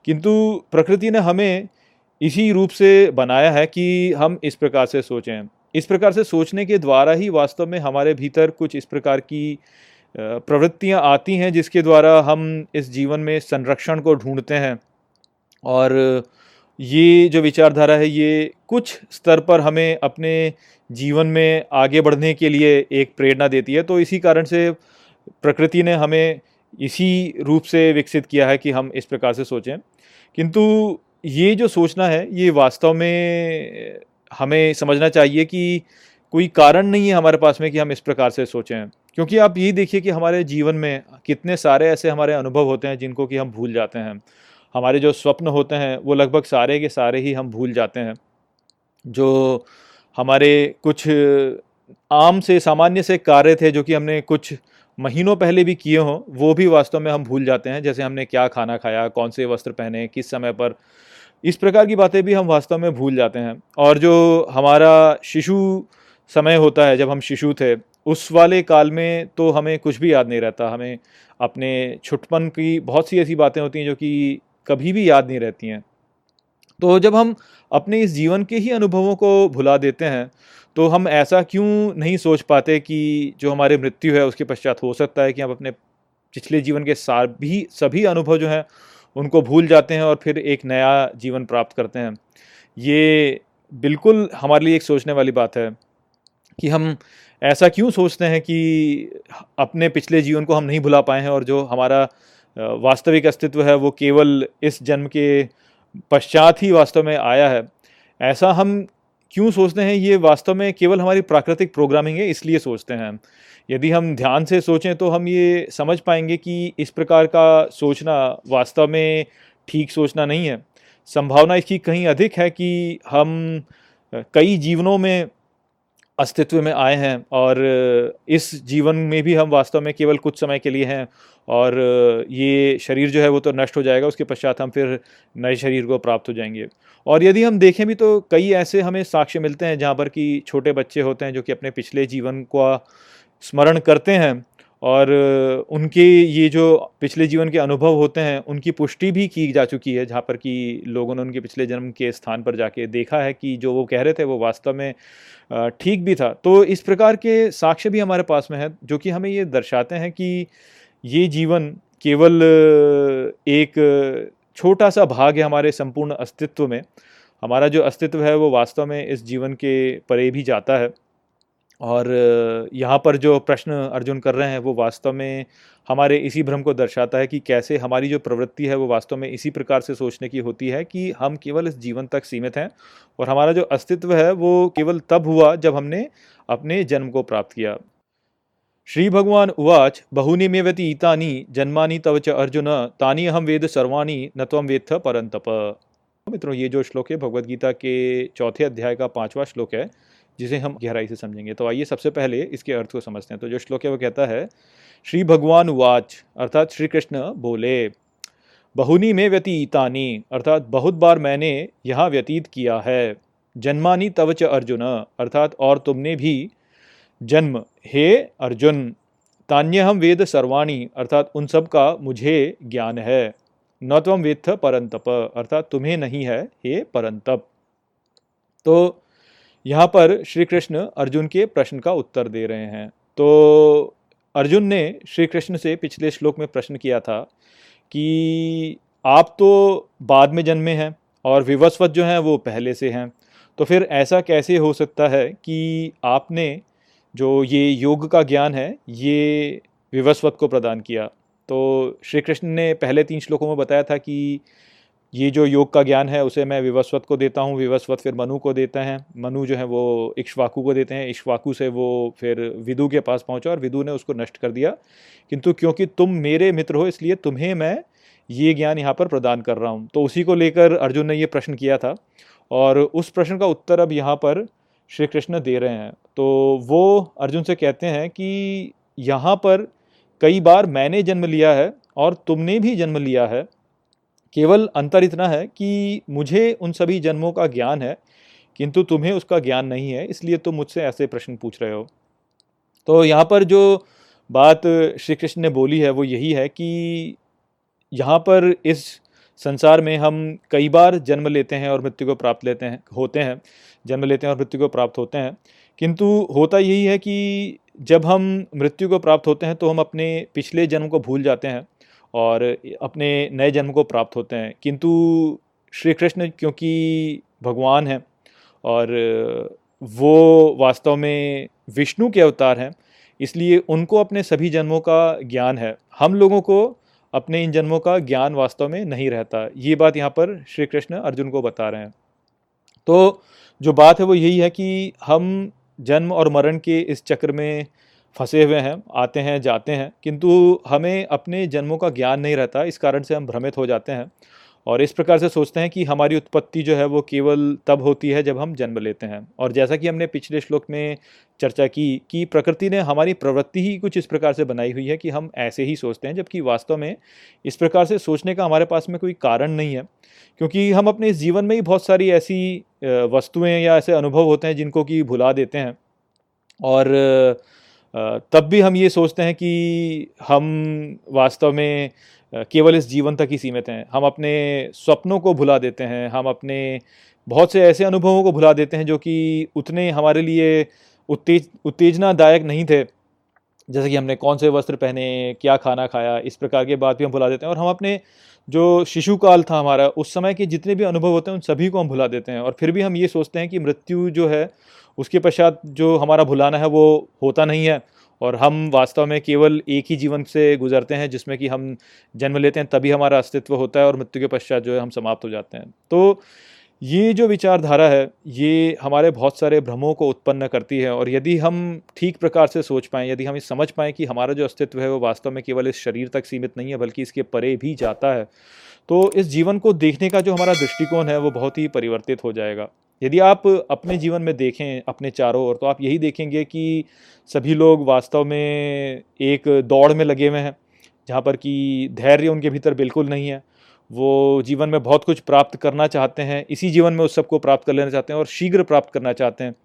किंतु प्रकृति ने हमें इसी रूप से बनाया है कि हम इस प्रकार से सोचें। इस प्रकार से सोचने के द्वारा ही वास्तव में हमारे भीतर कुछ इस प्रकार की प्रवृत्तियाँ आती हैं जिसके द्वारा हम इस जीवन में संरक्षण को ढूंढते हैं। और ये जो विचारधारा है, ये कुछ स्तर पर हमें अपने जीवन में आगे बढ़ने के लिए एक प्रेरणा देती है। तो इसी कारण से प्रकृति ने हमें इसी रूप से विकसित किया है कि हम इस प्रकार से सोचें। किंतु ये जो सोचना है, ये वास्तव में हमें समझना चाहिए कि कोई कारण नहीं है हमारे पास में कि हम इस प्रकार से सोचें। क्योंकि आप ये देखिए कि हमारे जीवन में कितने सारे ऐसे हमारे अनुभव होते हैं जिनको कि हम भूल जाते हैं। हमारे जो स्वप्न होते हैं, वो लगभग सारे के सारे ही हम भूल जाते हैं। जो हमारे कुछ आम से, सामान्य से कार्य थे जो कि हमने कुछ महीनों पहले भी किए हों, वो भी वास्तव में हम भूल जाते हैं। जैसे हमने क्या खाना खाया, कौन से वस्त्र पहने, किस समय पर इस प्रकार की बातें भी हम वास्तव में भूल जाते हैं। और जो हमारा शिशु समय होता है, जब हम शिशु थे, उस वाले काल में तो हमें कुछ भी याद नहीं रहता। हमें अपने छुटपन की बहुत सी ऐसी बातें होती हैं जो कि कभी भी याद नहीं रहती हैं। तो जब हम अपने इस जीवन के ही अनुभवों को भुला देते हैं तो हम ऐसा क्यों नहीं सोच पाते कि जो हमारे मृत्यु है, उसके पश्चात हो सकता है कि हम अपने पिछले जीवन के सार भी, सभी अनुभव जो हैं उनको भूल जाते हैं और फिर एक नया जीवन प्राप्त करते हैं। ये बिल्कुल हमारे लिए एक सोचने वाली बात है कि हम ऐसा क्यों सोचते हैं कि अपने पिछले जीवन को हम नहीं भुला पाए हैं और जो हमारा वास्तविक अस्तित्व है वो केवल इस जन्म के पश्चात ही वास्तव में आया है। ऐसा हम क्यों सोचते हैं? ये वास्तव में केवल हमारी प्राकृतिक प्रोग्रामिंग है, इसलिए सोचते हैं। यदि हम ध्यान से सोचें तो हम ये समझ पाएँगे कि इस प्रकार का सोचना वास्तव में ठीक सोचना नहीं है। संभावना इसकी कहीं अधिक है कि हम कई जीवनों में अस्तित्व में आए हैं और इस जीवन में भी हम वास्तव में केवल कुछ समय के लिए हैं और ये शरीर जो है वो तो नष्ट हो जाएगा, उसके पश्चात हम फिर नए शरीर को प्राप्त हो जाएँगे। और यदि हम देखें भी तो कई ऐसे हमें साक्ष्य मिलते हैं जहाँ पर कि छोटे बच्चे होते हैं जो कि अपने पिछले जीवन का स्मरण करते हैं और उनके ये जो पिछले जीवन के अनुभव होते हैं, उनकी पुष्टि भी की जा चुकी है, जहाँ पर कि लोगों ने उनके पिछले जन्म के स्थान पर जाके देखा है कि जो वो कह रहे थे वो वास्तव में ठीक भी था। तो इस प्रकार के साक्ष्य भी हमारे पास में है, जो कि हमें ये दर्शाते हैं कि ये जीवन केवल एक छोटा सा भाग है हमारे संपूर्ण अस्तित्व में। हमारा जो अस्तित्व है वो वास्तव में इस जीवन के परे भी जाता है। और यहाँ पर जो प्रश्न अर्जुन कर रहे हैं, वो वास्तव में हमारे इसी भ्रम को दर्शाता है कि कैसे हमारी जो प्रवृत्ति है, वो वास्तव में इसी प्रकार से सोचने की होती है कि हम केवल इस जीवन तक सीमित हैं और हमारा जो अस्तित्व है, वो केवल तब हुआ जब हमने अपने जन्म को प्राप्त किया। श्री भगवान उवाच, बहुनी मे व्यतीतानी, जन्मानी तव च अर्जुन, तानी अहम वेद सर्वाणी, न तम वेत्थ परंतप मित्रों, ये जो श्लोक है, भगवदगीता के चौथे अध्याय का पांचवा श्लोक है जिसे हम गहराई से समझेंगे। तो आइए सबसे पहले इसके अर्थ को समझते हैं। तो जो श्लोक है वो कहता है, श्री भगवान वाच अर्थात श्री कृष्ण बोले, बहुनी में व्यतीतानी, अर्थात बहुत बार मैंने यहाँ व्यतीत किया है। जन्मानी तवच अर्जुन, अर्थात और तुमने भी जन्म। हे अर्जुन तान्य हम वेद सर्वाणी, अर्थात उन सब का मुझे ज्ञान है। न तम वेत्थ परंतप अर्थात तुम्हें नहीं है, हे परंतप तो यहाँ पर श्री कृष्ण अर्जुन के प्रश्न का उत्तर दे रहे हैं। तो अर्जुन ने श्री कृष्ण से पिछले श्लोक में प्रश्न किया था कि आप तो बाद में जन्मे हैं और विवस्वत जो हैं वो पहले से हैं। तो फिर ऐसा कैसे हो सकता है कि आपने जो ये योग का ज्ञान है, ये विवस्वत को प्रदान किया? तो श्री कृष्ण ने पहले तीन श्लोकों में बताया था कि ये जो योग का ज्ञान है, उसे मैं विवस्वत को देता हूँ। विवस्वत फिर मनु को देते हैं। मनु जो है वो इक्श्वाकु को देते हैं। इक्श्वाकु से वो फिर विदु के पास पहुँचा और विदु ने उसको नष्ट कर दिया। किंतु क्योंकि तुम मेरे मित्र हो, इसलिए तुम्हें मैं ये ज्ञान यहाँ पर प्रदान कर रहा हूँ। तो उसी को लेकर अर्जुन ने ये प्रश्न किया था और उस प्रश्न का उत्तर अब यहाँ पर श्री कृष्ण दे रहे हैं। तो वो अर्जुन से कहते हैं कि यहाँ पर कई बार मैंने जन्म लिया है और तुमने भी जन्म लिया है। केवल अंतर इतना है कि मुझे उन सभी जन्मों का ज्ञान है, किंतु तुम्हें उसका ज्ञान नहीं है, इसलिए तुम मुझसे ऐसे प्रश्न पूछ रहे हो। तो यहाँ पर जो बात श्री कृष्ण ने बोली है, वो यही है कि यहाँ पर इस संसार में हम कई बार जन्म लेते हैं और मृत्यु को प्राप्त लेते हैं, होते हैं, जन्म लेते हैं और मृत्यु को प्राप्त होते हैं। किंतु होता यही है कि जब हम मृत्यु को प्राप्त होते हैं तो हम अपने पिछले जन्म को भूल जाते हैं। और अपने नए जन्म को प्राप्त होते हैं। किंतु श्री कृष्ण क्योंकि भगवान हैं और वो वास्तव में विष्णु के अवतार हैं, इसलिए उनको अपने सभी जन्मों का ज्ञान है। हम लोगों को अपने इन जन्मों का ज्ञान वास्तव में नहीं रहता। ये बात यहाँ पर श्री कृष्ण अर्जुन को बता रहे हैं। तो जो बात है वो यही है कि हम जन्म और मरण के इस चक्र में फंसे हुए हैं, आते हैं, जाते हैं, किंतु हमें अपने जन्मों का ज्ञान नहीं रहता, इस कारण से हम भ्रमित हो जाते हैं। और इस प्रकार से सोचते हैं कि हमारी उत्पत्ति जो है वो केवल तब होती है जब हम जन्म लेते हैं। और जैसा कि हमने पिछले श्लोक में चर्चा की कि प्रकृति ने हमारी प्रवृत्ति ही कुछ इस प्रकार से बनाई हुई है कि हम ऐसे ही सोचते हैं, जबकि वास्तव में इस प्रकार से सोचने का हमारे पास में कोई कारण नहीं है। क्योंकि हम अपने जीवन में ही बहुत सारी ऐसी वस्तुएँ या ऐसे अनुभव होते हैं जिनको कि भुला देते हैं। और तब भी हम ये सोचते हैं कि हम वास्तव में केवल इस जीवन तक ही सीमित हैं। हम अपने स्वप्नों को भुला देते हैं, हम अपने बहुत से ऐसे अनुभवों को भुला देते हैं जो कि उतने हमारे लिए उत्तेज, उत्तेजनादायक नहीं थे। जैसे कि हमने कौन से वस्त्र पहने, क्या खाना खाया, इस प्रकार के बात भी हम भुला देते हैं। और हम अपने जो शिशु काल था हमारा, उस समय के जितने भी अनुभव होते हैं, उन सभी को हम भुला देते हैं। और फिर भी हम ये सोचते हैं कि मृत्यु जो है उसके पश्चात जो हमारा भुलाना है वो होता नहीं है और हम वास्तव में केवल एक ही जीवन से गुजरते हैं, जिसमें कि हम जन्म लेते हैं, तभी हमारा अस्तित्व होता है और मृत्यु के पश्चात जो है हम समाप्त हो जाते हैं। तो ये जो विचारधारा है, ये हमारे बहुत सारे भ्रमों को उत्पन्न करती है और यदि हम ठीक प्रकार से सोच पाएँ, यदि हम समझ पाएँ कि हमारा जो अस्तित्व है वो वास्तव में केवल इस शरीर तक सीमित नहीं है, बल्कि इसके परे भी जाता है तो इस जीवन को देखने का जो हमारा दृष्टिकोण है वो बहुत ही परिवर्तित हो जाएगा। यदि आप अपने जीवन में देखें, अपने चारों ओर तो आप यही देखेंगे कि सभी लोग वास्तव में एक दौड़ में लगे हुए हैं, जहाँ पर कि धैर्य उनके भीतर बिल्कुल नहीं है। वो जीवन में बहुत कुछ प्राप्त करना चाहते हैं, इसी जीवन में उस सबको प्राप्त कर लेना चाहते हैं और शीघ्र प्राप्त करना चाहते हैं।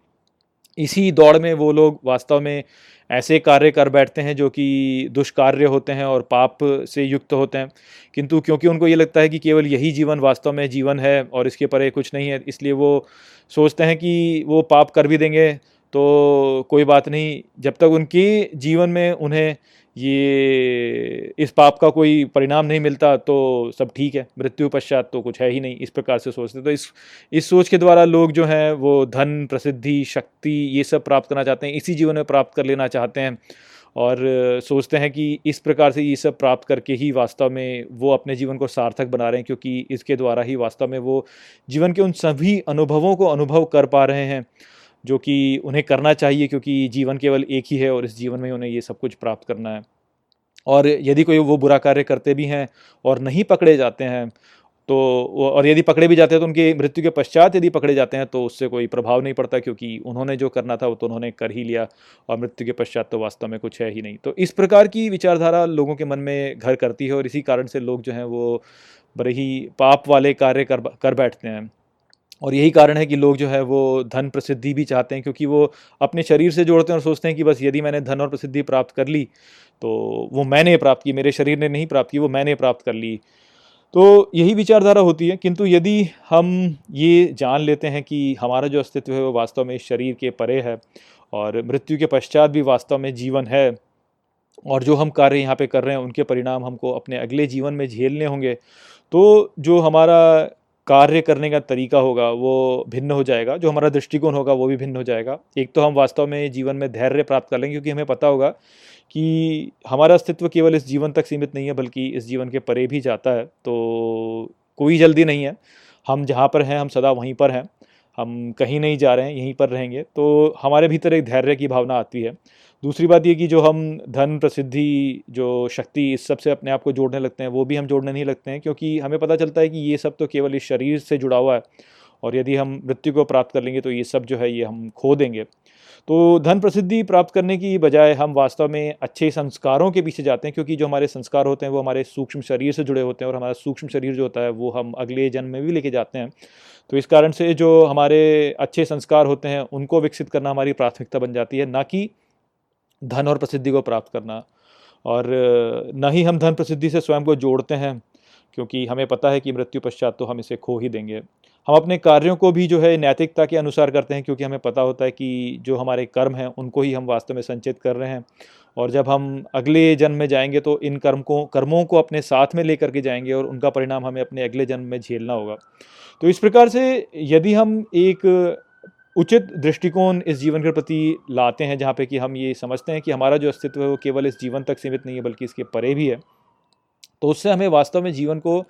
इसी दौड़ में वो लोग वास्तव में ऐसे कार्य कर बैठते हैं जो कि दुष्कार्य होते हैं और पाप से युक्त होते हैं। किंतु क्योंकि उनको ये लगता है कि केवल यही जीवन वास्तव में जीवन है और इसके परे कुछ नहीं है, इसलिए वो सोचते हैं कि वो पाप कर भी देंगे तो कोई बात नहीं। जब तक उनकी जीवन में उन्हें ये इस पाप का कोई परिणाम नहीं मिलता तो सब ठीक है। मृत्यु पश्चात तो कुछ है ही नहीं इस प्रकार से सोचते। तो इस इस सोच के द्वारा लोग जो हैं, वो धन, प्रसिद्धि, शक्ति, ये सब प्राप्त करना चाहते हैं, इसी जीवन में प्राप्त कर लेना चाहते हैं और सोचते हैं कि इस प्रकार से ये सब प्राप्त करके ही वास्तव में वो अपने जीवन को सार्थक बना रहे हैं, क्योंकि इसके द्वारा ही वास्तव में वो जीवन के उन सभी अनुभवों को अनुभव कर पा रहे हैं। जो कि उन्हें करना चाहिए, क्योंकि जीवन केवल एक ही है और इस जीवन में उन्हें ये सब कुछ प्राप्त करना है। और यदि कोई वो बुरा कार्य करते भी हैं और नहीं पकड़े जाते हैं तो और यदि पकड़े भी जाते हैं तो उनकी मृत्यु के पश्चात यदि पकड़े जाते हैं तो उससे कोई प्रभाव नहीं पड़ता, क्योंकि उन्होंने जो करना था, वो तो उन्होंने कर ही लिया और मृत्यु के पश्चात तो वास्तव में कुछ है ही नहीं। तो इस प्रकार की विचारधारा लोगों के मन में घर करती है और इसी कारण से लोग जो हैं, वो बड़े ही पाप वाले कार्य कर कर बैठते हैं। और यही कारण है कि लोग जो है वो धन प्रसिद्धि भी चाहते हैं, क्योंकि वो अपने शरीर से जोड़ते हैं और सोचते हैं कि बस यदि मैंने धन और प्रसिद्धि प्राप्त कर ली तो वो मैंने प्राप्त की, मेरे शरीर ने नहीं प्राप्त की, वो मैंने प्राप्त कर ली। तो यही विचारधारा होती है, किंतु यदि हम ये जान लेते हैं कि हमारा जो अस्तित्व है वो वास्तव में इस शरीर के परे है और मृत्यु के पश्चात भी वास्तव में जीवन है और जो हम कार्य यहाँ पे कर रहे हैं, उनके परिणाम हमको अपने अगले जीवन में झेलने होंगे तो जो हमारा कार्य करने का तरीका होगा, वो भिन्न हो जाएगा। जो हमारा दृष्टिकोण होगा, वो भी भिन्न हो जाएगा। एक तो हम वास्तव में जीवन में धैर्य प्राप्त कर लेंगे, क्योंकि हमें पता होगा कि हमारा अस्तित्व केवल इस जीवन तक सीमित नहीं है, बल्कि इस जीवन के परे भी जाता है। तो कोई जल्दी नहीं है। हम जहाँ पर हैं, हम सदा वहीं पर हैं। हम कहीं नहीं जा रहे हैं, यहीं पर रहेंगे। तो हमारे भीतर एक धैर्य की भावना आती है। दूसरी बात ये कि जो हम धन, प्रसिद्धि, जो शक्ति इस सबसे अपने आप को जोड़ने लगते हैं, वो भी हम जोड़ने नहीं लगते हैं, क्योंकि हमें पता चलता है कि ये सब तो केवल इस शरीर से जुड़ा हुआ है और यदि हम मृत्यु को प्राप्त कर लेंगे तो ये सब जो है ये हम खो देंगे। तो धन, प्रसिद्धि प्राप्त करने की बजाय हम वास्तव में अच्छे संस्कारों के पीछे जाते हैं, क्योंकि जो हमारे संस्कार होते हैं वो हमारे सूक्ष्म शरीर से जुड़े होते हैं और हमारा सूक्ष्म शरीर जो होता है वो हम अगले जन्म में भी लेके जाते हैं। तो इस कारण से जो हमारे अच्छे संस्कार होते हैं, उनको विकसित करना हमारी प्राथमिकता बन जाती है, ना कि धन और प्रसिद्धि को प्राप्त करना। और न ही हम धन प्रसिद्धि से स्वयं को जोड़ते हैं, क्योंकि हमें पता है कि मृत्यु पश्चात तो हम इसे खो ही देंगे। हम अपने कार्यों को भी जो है नैतिकता के अनुसार करते हैं, क्योंकि हमें पता होता है कि जो हमारे कर्म हैं, उनको ही हम वास्तव में संचित कर रहे हैं। और जब हम अगले जन्म में जाएँगे तो इन कर्म को, कर्मों को अपने साथ में लेकर के जाएँगे और उनका परिणाम हमें अपने अगले जन्म में झेलना होगा। तो इस प्रकार से यदि हम एक उचित दृष्टिकोण इस जीवन के प्रति लाते हैं, जहाँ पे कि हम ये समझते हैं कि हमारा जो अस्तित्व है वो केवल इस जीवन तक सीमित नहीं है, बल्कि इसके परे भी है। तो उससे हमें वास्तव में जीवन को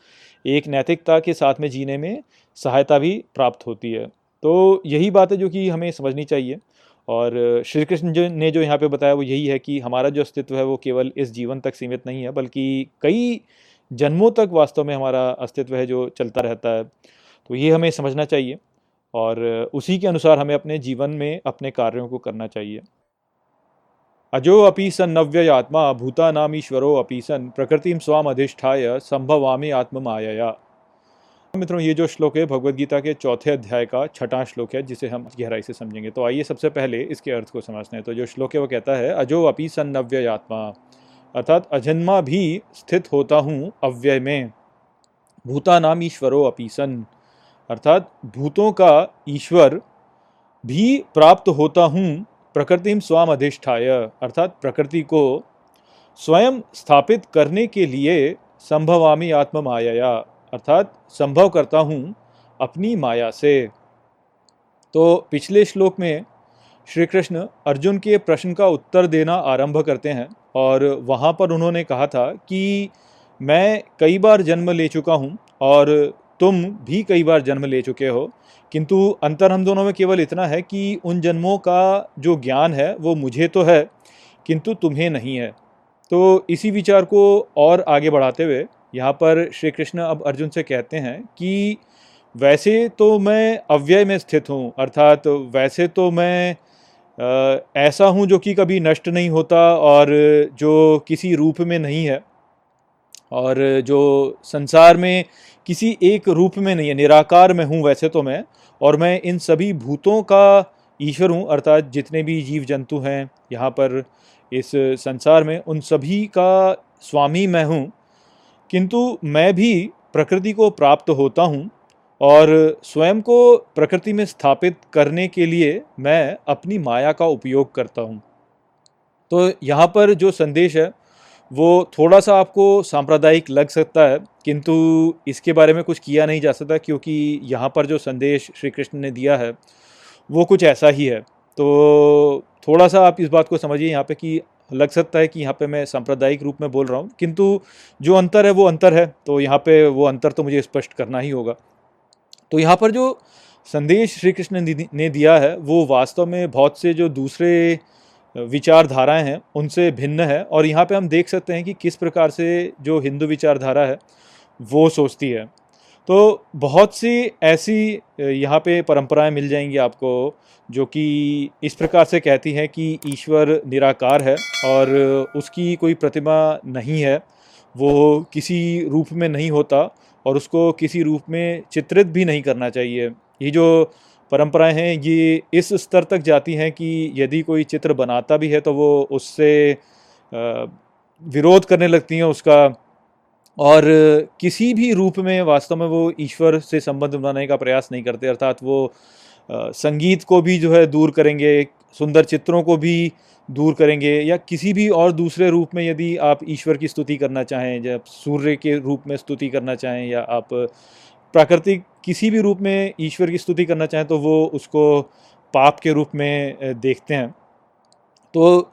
एक नैतिकता के साथ में जीने में सहायता भी प्राप्त होती है। तो यही बात है जो कि हमें समझनी चाहिए। और श्री कृष्ण जो ने जो यहाँ पे बताया वो यही है कि हमारा जो अस्तित्व है वो केवल इस जीवन तक सीमित नहीं है, बल्कि कई जन्मों तक वास्तव में हमारा अस्तित्व है जो चलता रहता है। तो ये हमें समझना चाहिए। और उसी के अनुसार हमें अपने जीवन में अपने कार्यों को करना चाहिए। अजो अपी सन नव्य आत्मा भूता नाम ईश्वरो अपी सन प्रकृतिम स्वाम अधिष्ठाय संभवामी आत्म माया मित्रों, ये जो श्लोक है भगवत गीता के चौथे अध्याय का छठा श्लोक है, जिसे हम गहराई से समझेंगे। तो आइए सबसे पहले इसके अर्थ को समझते हैं। तो जो श्लोक है वो कहता है, अजो अपी नव्य आत्मा अर्थात अजन्मा भी स्थित होता हूँ अव्यय में। भूता नाम ईश्वरो अपी सन। अर्थात भूतों का ईश्वर भी प्राप्त होता हूँ प्रकृतिम स्वाम अधिष्ठाय अर्थात प्रकृति को स्वयं स्थापित करने के लिए संभवामी आत्म माया अर्थात संभव करता हूँ अपनी माया से। तो पिछले श्लोक में श्री कृष्ण अर्जुन के प्रश्न का उत्तर देना आरंभ करते हैं और वहाँ पर उन्होंने कहा था कि मैं कई बार जन्म ले चुका हूँ और तुम भी कई बार जन्म ले चुके हो, किंतु अंतर हम दोनों में केवल इतना है कि उन जन्मों का जो ज्ञान है, वो मुझे तो है, किंतु तुम्हें नहीं है। तो इसी विचार को और आगे बढ़ाते हुए, यहाँ पर श्री कृष्ण अब अर्जुन से कहते हैं कि वैसे तो मैं अव्यय में स्थित हूँ, अर्थात वैसे तो मैं ऐसा हूँ जो कि कभी नष्ट नहीं होता और जो किसी रूप में नहीं है, और जो संसार में किसी एक रूप में नहीं है, निराकार में हूँ वैसे तो मैं, और मैं इन सभी भूतों का ईश्वर हूँ, अर्थात जितने भी जीव जंतु हैं यहाँ पर इस संसार में, उन सभी का स्वामी मैं हूँ। किंतु मैं भी प्रकृति को प्राप्त होता हूँ, और स्वयं को प्रकृति में स्थापित करने के लिए मैं अपनी माया का उपयोग करता हूँ। तो यहाँ पर जो संदेश है वो थोड़ा सा आपको सांप्रदायिक लग सकता है, किंतु इसके बारे में कुछ किया नहीं जा सकता, क्योंकि यहाँ पर जो संदेश श्री कृष्ण ने दिया है, वो कुछ ऐसा ही है। तो थोड़ा सा आप इस बात को समझिए यहाँ पे कि लग सकता है कि यहाँ पे मैं सांप्रदायिक रूप में बोल रहा हूँ, किंतु जो अंतर है वो अंतर है तो यहाँ पे वो अंतर तो मुझे स्पष्ट करना ही होगा। तो यहाँ पर जो संदेश श्री कृष्ण ने दिया है, वो वास्तव में बहुत से जो दूसरे विचारधाराएँ हैं, उनसे भिन्न है और यहाँ पे हम देख सकते हैं कि किस प्रकार से जो हिंदू विचारधारा है, वो सोचती है। तो बहुत सी ऐसी यहाँ पे परंपराएँ मिल जाएँगी आपको, जो कि इस प्रकार से कहती हैं कि ईश्वर निराकार है और उसकी कोई प्रतिमा नहीं है, वो किसी रूप में नहीं होता और उसको किसी रूप में चित्रित भी नहीं करना चाहिए। ये जो परंपराएँ हैं, ये इस स्तर तक जाती हैं कि यदि कोई चित्र बनाता भी है तो वो उससे विरोध करने लगती हैं उसका। और किसी भी रूप में वास्तव में वो ईश्वर से संबंध बनाने का प्रयास नहीं करते, अर्थात वो संगीत को भी जो है दूर करेंगे, सुंदर चित्रों को भी दूर करेंगे, या किसी भी और दूसरे रूप में यदि आप ईश्वर की स्तुति करना चाहें, जब सूर्य के रूप में स्तुति करना चाहें, या आप प्राकृतिक किसी भी रूप में ईश्वर की स्तुति करना चाहें तो वो उसको पाप के रूप में देखते हैं। तो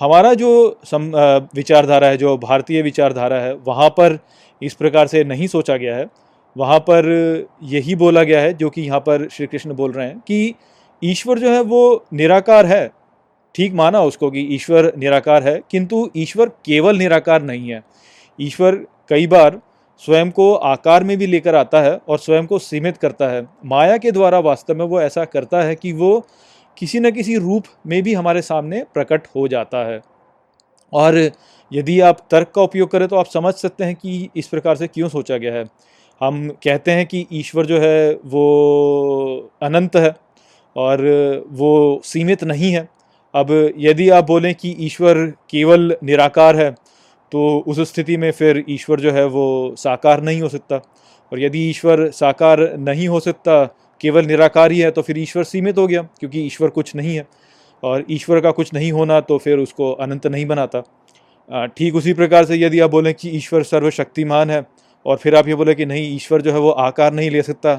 हमारा जो सम विचारधारा है, जो भारतीय विचारधारा है, वहाँ पर इस प्रकार से नहीं सोचा गया है। वहाँ पर यही बोला गया है, जो कि यहाँ पर श्री कृष्ण बोल रहे हैं कि ईश्वर जो है वो निराकार है। ठीक माना उसको कि ईश्वर निराकार है, किंतु ईश्वर केवल निराकार नहीं है। ईश्वर कई बार स्वयं को आकार में भी लेकर आता है और स्वयं को सीमित करता है। माया के द्वारा वास्तव में वो ऐसा करता है कि वो किसी न किसी रूप में भी हमारे सामने प्रकट हो जाता है। और यदि आप तर्क का उपयोग करें तो आप समझ सकते हैं कि इस प्रकार से क्यों सोचा गया है। हम कहते हैं कि ईश्वर जो है वो अनंत है और वो सीमित नहीं है। अब यदि आप बोलें कि ईश्वर केवल निराकार है तो उस स्थिति में फिर ईश्वर जो है वो साकार नहीं हो सकता। और यदि ईश्वर साकार नहीं हो सकता, केवल निराकार ही है तो फिर ईश्वर सीमित हो गया, क्योंकि ईश्वर कुछ नहीं है। और ईश्वर का कुछ नहीं होना तो फिर उसको अनंत नहीं बनाता। ठीक उसी प्रकार से यदि आप बोलें कि ईश्वर सर्वशक्तिमान है, और फिर आप ये बोले कि नहीं, ईश्वर जो है वो आकार नहीं ले सकता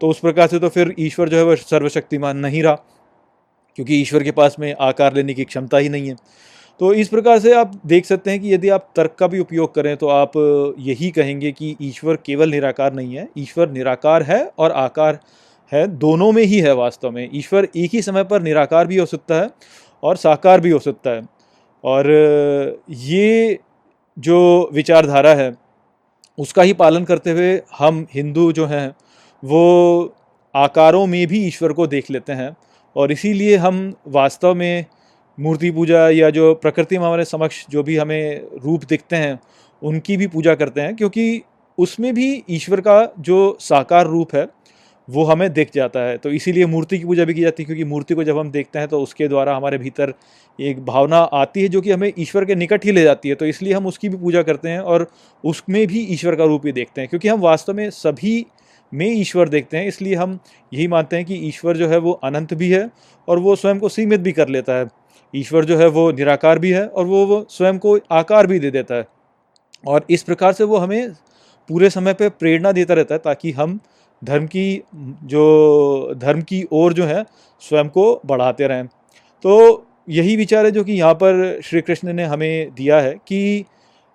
तो उस प्रकार से तो फिर ईश्वर जो है वह सर्वशक्तिमान नहीं रहा, क्योंकि ईश्वर के पास में आकार लेने की क्षमता ही नहीं है। तो इस प्रकार से आप देख सकते हैं कि यदि आप तर्क का भी उपयोग करें तो आप यही कहेंगे कि ईश्वर केवल निराकार नहीं है। ईश्वर निराकार है और आकार है, दोनों में ही है वास्तव में। ईश्वर एक ही समय पर निराकार भी हो सकता है और साकार भी हो सकता है। और ये जो विचारधारा है, उसका ही पालन करते हुए हम हिंदू जो हैं, वो आकारों में भी ईश्वर को देख लेते हैं। और इसीलिए हम वास्तव में मूर्ति पूजा या जो प्रकृति में हमारे समक्ष जो भी हमें रूप दिखते हैं, उनकी भी पूजा करते हैं, क्योंकि उसमें भी ईश्वर का जो साकार रूप है, वो हमें दिख जाता है। तो इसीलिए मूर्ति की पूजा भी की जाती है, क्योंकि मूर्ति को जब हम देखते हैं तो उसके द्वारा हमारे भीतर एक भावना आती है, जो कि हमें ईश्वर के निकट ही ले जाती है। तो इसलिए हम उसकी भी पूजा करते हैं और उसमें भी ईश्वर का रूप ही देखते हैं, क्योंकि हम वास्तव में सभी में ईश्वर देखते हैं। इसलिए हम यही मानते हैं कि ईश्वर जो है, वो अनंत भी है और वो स्वयं को सीमित भी कर लेता है। ईश्वर जो है वो निराकार भी है और वो वो स्वयं को आकार भी दे देता है। और इस प्रकार से वो हमें पूरे समय पे प्रेरणा देता रहता है ताकि हम धर्म की, जो धर्म की ओर जो है स्वयं को बढ़ाते रहें। तो यही विचार है जो कि यहाँ पर श्री कृष्ण ने हमें दिया है कि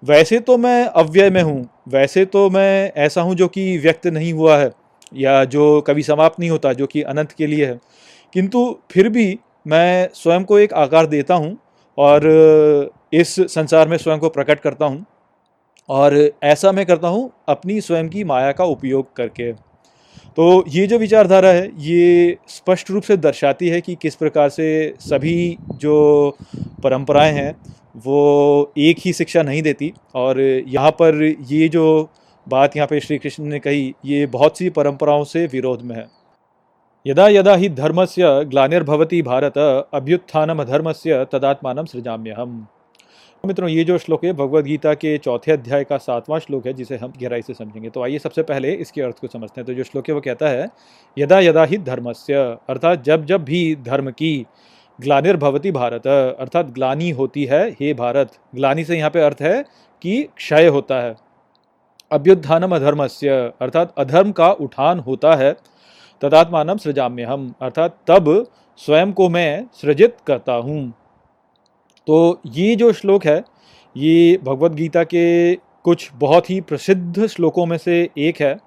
वैसे तो मैं अव्यय में हूँ, वैसे तो मैं ऐसा हूँ जो कि व्यक्त नहीं हुआ है या जो कभी समाप्त नहीं होता, जो कि अनंत के लिए है। किंतु फिर भी मैं स्वयं को एक आकार देता हूँ और इस संसार में स्वयं को प्रकट करता हूँ और ऐसा मैं करता हूँ अपनी स्वयं की माया का उपयोग करके। तो ये जो विचारधारा है, ये स्पष्ट रूप से दर्शाती है कि किस प्रकार से सभी जो परंपराएँ हैं, वो एक ही शिक्षा नहीं देती और यहाँ पर ये जो बात यहाँ पे श्री कृष्ण ने कही, ये बहुत सी परंपराओं से विरोध में है। यदा यदा ही धर्मस्य ग्लानिर्भवती भारत अभ्युत्थानम अधर्मस्य तदात्मान सृजाम्यहम। मित्रों, ये जो श्लोक है भगवद गीता के चौथे अध्याय का सातवां श्लोक है, जिसे हम गहराई से समझेंगे। तो आइए सबसे पहले इसके अर्थ को समझते हैं। तो जो श्लोक है, वो कहता है, यदा यदा ही धर्मस्य, अर्थात जब जब भी धर्म की ग्लानिर्भवती भारत, अर्थात ग्लानी होती है, हे भारत, ग्लानी से यहाँ पे अर्थ है कि क्षय होता है। अभ्युत्थानम अधर्मस्य अर्थात अधर्म का उठान होता है तदात्मानम सृजाम्य हम अर्थात तब स्वयं को मैं सृजित करता हूँ। तो ये जो श्लोक है, ये भगवत गीता के कुछ बहुत ही प्रसिद्ध श्लोकों में से एक है।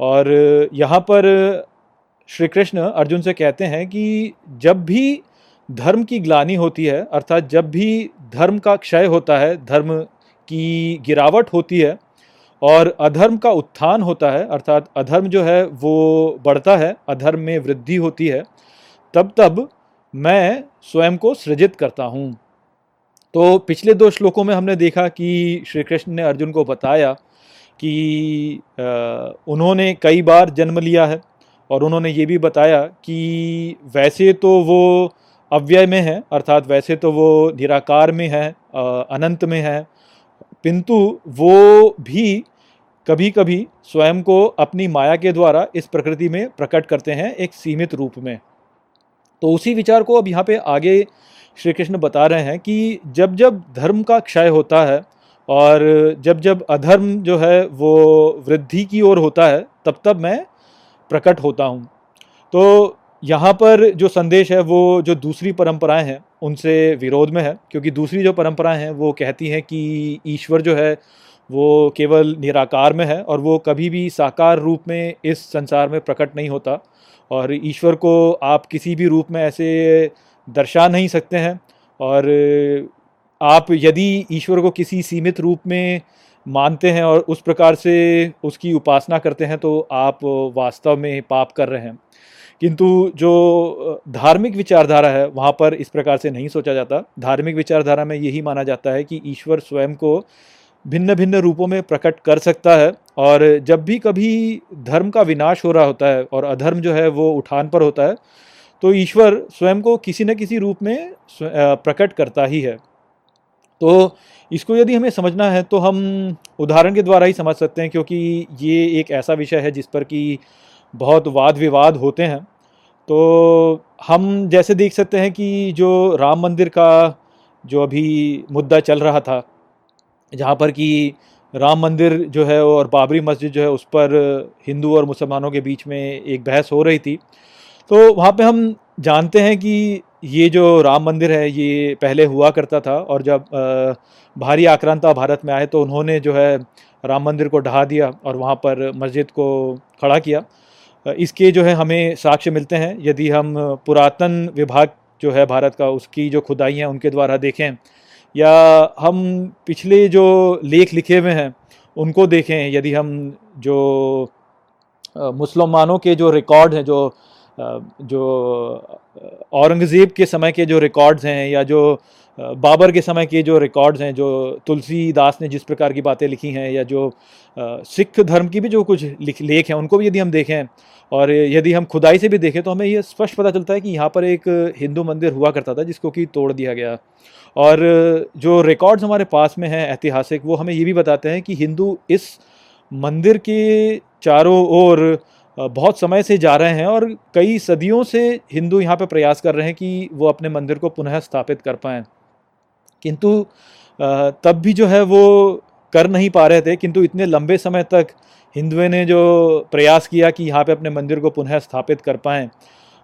और यहाँ पर श्री कृष्ण अर्जुन से कहते हैं कि जब भी धर्म की ग्लानी होती है, अर्थात जब भी धर्म का क्षय होता है, धर्म की गिरावट होती है और अधर्म का उत्थान होता है, अर्थात अधर्म जो है वो बढ़ता है, अधर्म में वृद्धि होती है, तब तब मैं स्वयं को सृजित करता हूँ। तो पिछले दो श्लोकों में हमने देखा कि श्री कृष्ण ने अर्जुन को बताया कि उन्होंने कई बार जन्म लिया है और उन्होंने ये भी बताया कि वैसे तो वो अव्यय में है, अर्थात वैसे तो वो निराकार में है अनंत में है, किंतु वो भी कभी कभी स्वयं को अपनी माया के द्वारा इस प्रकृति में प्रकट करते हैं एक सीमित रूप में। तो उसी विचार को अब यहाँ पे आगे श्री कृष्ण बता रहे हैं कि जब जब धर्म का क्षय होता है और जब जब अधर्म जो है वो वृद्धि की ओर होता है, तब तब मैं प्रकट होता हूँ। तो यहाँ पर जो संदेश है, वो जो दूसरी परंपराएँ हैं, उनसे विरोध में है, क्योंकि दूसरी जो परंपराएँ हैं, वो कहती हैं कि ईश्वर जो है वो केवल निराकार में है और वो कभी भी साकार रूप में इस संसार में प्रकट नहीं होता। और ईश्वर को आप किसी भी रूप में ऐसे दर्शा नहीं सकते हैं। और आप यदि ईश्वर को किसी सीमित रूप में मानते हैं और उस प्रकार से उसकी उपासना करते हैं तो आप वास्तव में पाप कर रहे हैं। किंतु जो धार्मिक विचारधारा है, वहाँ पर इस प्रकार से नहीं सोचा जाता। धार्मिक विचारधारा में यही माना जाता है कि ईश्वर स्वयं को भिन्न भिन्न रूपों में प्रकट कर सकता है और जब भी कभी धर्म का विनाश हो रहा होता है और अधर्म जो है वो उठान पर होता है तो ईश्वर स्वयं को किसी न किसी रूप में प्रकट करता ही है। तो इसको यदि हमें समझना है तो हम उदाहरण के द्वारा ही समझ सकते हैं क्योंकि ये एक ऐसा विषय है जिस पर कि बहुत वाद विवाद होते हैं। तो हम जैसे देख सकते हैं कि जो राम मंदिर का जो अभी मुद्दा चल रहा था जहाँ पर कि राम मंदिर जो है और बाबरी मस्जिद जो है उस पर हिंदू और मुसलमानों के बीच में एक बहस हो रही थी। तो वहाँ पे हम जानते हैं कि ये जो राम मंदिर है, ये पहले हुआ करता था और जब भारी आक्रांता भारत में आए तो उन्होंने जो है राम मंदिर को ढहा दिया और वहाँ पर मस्जिद को खड़ा किया। इसके जो है हमें साक्ष्य मिलते हैं। यदि हम पुरातन विभाग जो है भारत का, उसकी जो खुदाई हैं, उनके द्वारा देखें या हम पिछले जो लेख लिखे हुए हैं, उनको देखें, यदि हम जो मुसलमानों के जो रिकॉर्ड हैं, जो जो औरंगज़ेब के समय के जो रिकॉर्ड्स हैं, या जो बाबर के समय के जो रिकॉर्ड्स हैं, जो तुलसीदास ने जिस प्रकार की बातें लिखी हैं, या जो सिख धर्म की भी जो कुछ लिख हैं, उनको भी यदि हम देखें, और यदि हम खुदाई से भी देखें तो हमें ये स्पष्ट पता चलता है कि यहाँ पर एक हिंदू मंदिर हुआ करता था, जिसको कि तोड़ दिया गया। और जो रिकॉर्ड्स हमारे पास में हैं ऐतिहासिक, वो हमें ये भी बताते हैं कि हिंदू इस मंदिर के चारों ओर बहुत समय से जा रहे हैं और कई सदियों से हिंदू यहाँ पर प्रयास कर रहे हैं कि वो अपने मंदिर को पुनः स्थापित कर पाएँ। किंतु तब भी जो है वो कर नहीं पा रहे थे, किंतु इतने लंबे समय तक हिंदुओं ने जो प्रयास किया कि यहाँ पे अपने मंदिर को पुनः स्थापित कर पाएँ।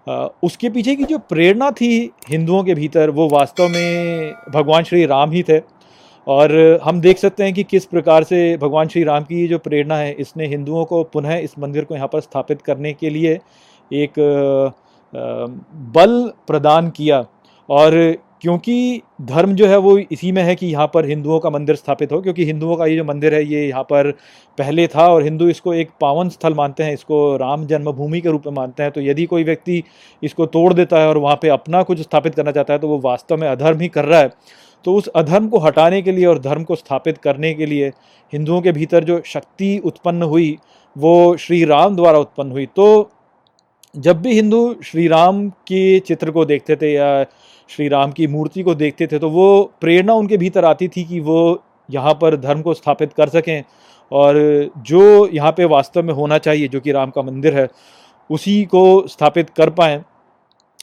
उसके पीछे की जो प्रेरणा थी हिंदुओं के भीतर, वो वास्तव में भगवान श्री राम ही थे। और हम देख सकते हैं कि किस प्रकार से भगवान श्री राम की जो प्रेरणा है, इसने हिंदुओं को पुनः इस मंदिर को यहाँ पर स्थापित करने के लिए एक बल प्रदान किया। और क्योंकि धर्म जो है वो इसी में है कि यहाँ पर हिंदुओं का मंदिर स्थापित हो, क्योंकि हिंदुओं का ये जो मंदिर है, ये यहाँ पर पहले था और हिंदू इसको एक पावन स्थल मानते हैं, इसको राम जन्मभूमि के रूप में मानते हैं। तो यदि कोई व्यक्ति इसको तोड़ देता है और वहाँ पे अपना कुछ स्थापित करना चाहता है तो वो वास्तव में अधर्म ही कर रहा है। तो उस अधर्म को हटाने के लिए और धर्म को स्थापित करने के लिए हिंदुओं के भीतर जो शक्ति उत्पन्न हुई, वो श्री राम द्वारा उत्पन्न हुई। तो जब भी हिंदू श्री राम के चित्र को देखते थे या श्री राम की मूर्ति को देखते थे तो वो प्रेरणा उनके भीतर आती थी कि वो यहाँ पर धर्म को स्थापित कर सकें। और जो यहाँ पे वास्तव में होना चाहिए, जो कि राम का मंदिर है, उसी को स्थापित कर पाएँ।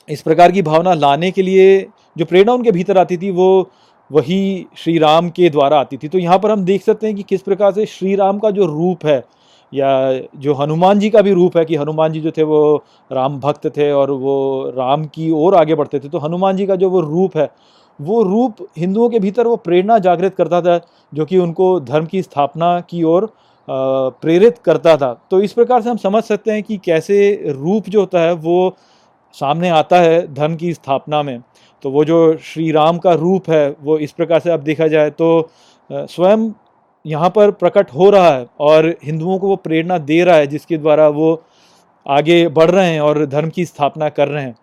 इस प्रकार की भावना लाने के लिए जो प्रेरणा उनके भीतर आती थी, वो वही श्री राम के द्वारा आती थी। तो यहाँ पर हम देख सकते हैं कि किस प्रकार से श्री राम का जो रूप है या जो हनुमान जी का भी रूप है कि हनुमान जी जो थे वो राम भक्त थे और वो राम की ओर आगे बढ़ते थे तो हनुमान जी का जो वो रूप है, वो रूप हिंदुओं के भीतर वो प्रेरणा जागृत करता था, जो कि उनको धर्म की स्थापना की ओर प्रेरित करता था। तो इस प्रकार से हम समझ सकते हैं कि कैसे रूप जो होता है वो सामने आता है धर्म की स्थापना में। तो वो जो श्री राम का रूप है, वो इस प्रकार से अब देखा जाए तो स्वयं यहाँ पर प्रकट हो रहा है और हिंदुओं को वो प्रेरणा दे रहा है जिसके द्वारा वो आगे बढ़ रहे हैं और धर्म की स्थापना कर रहे हैं।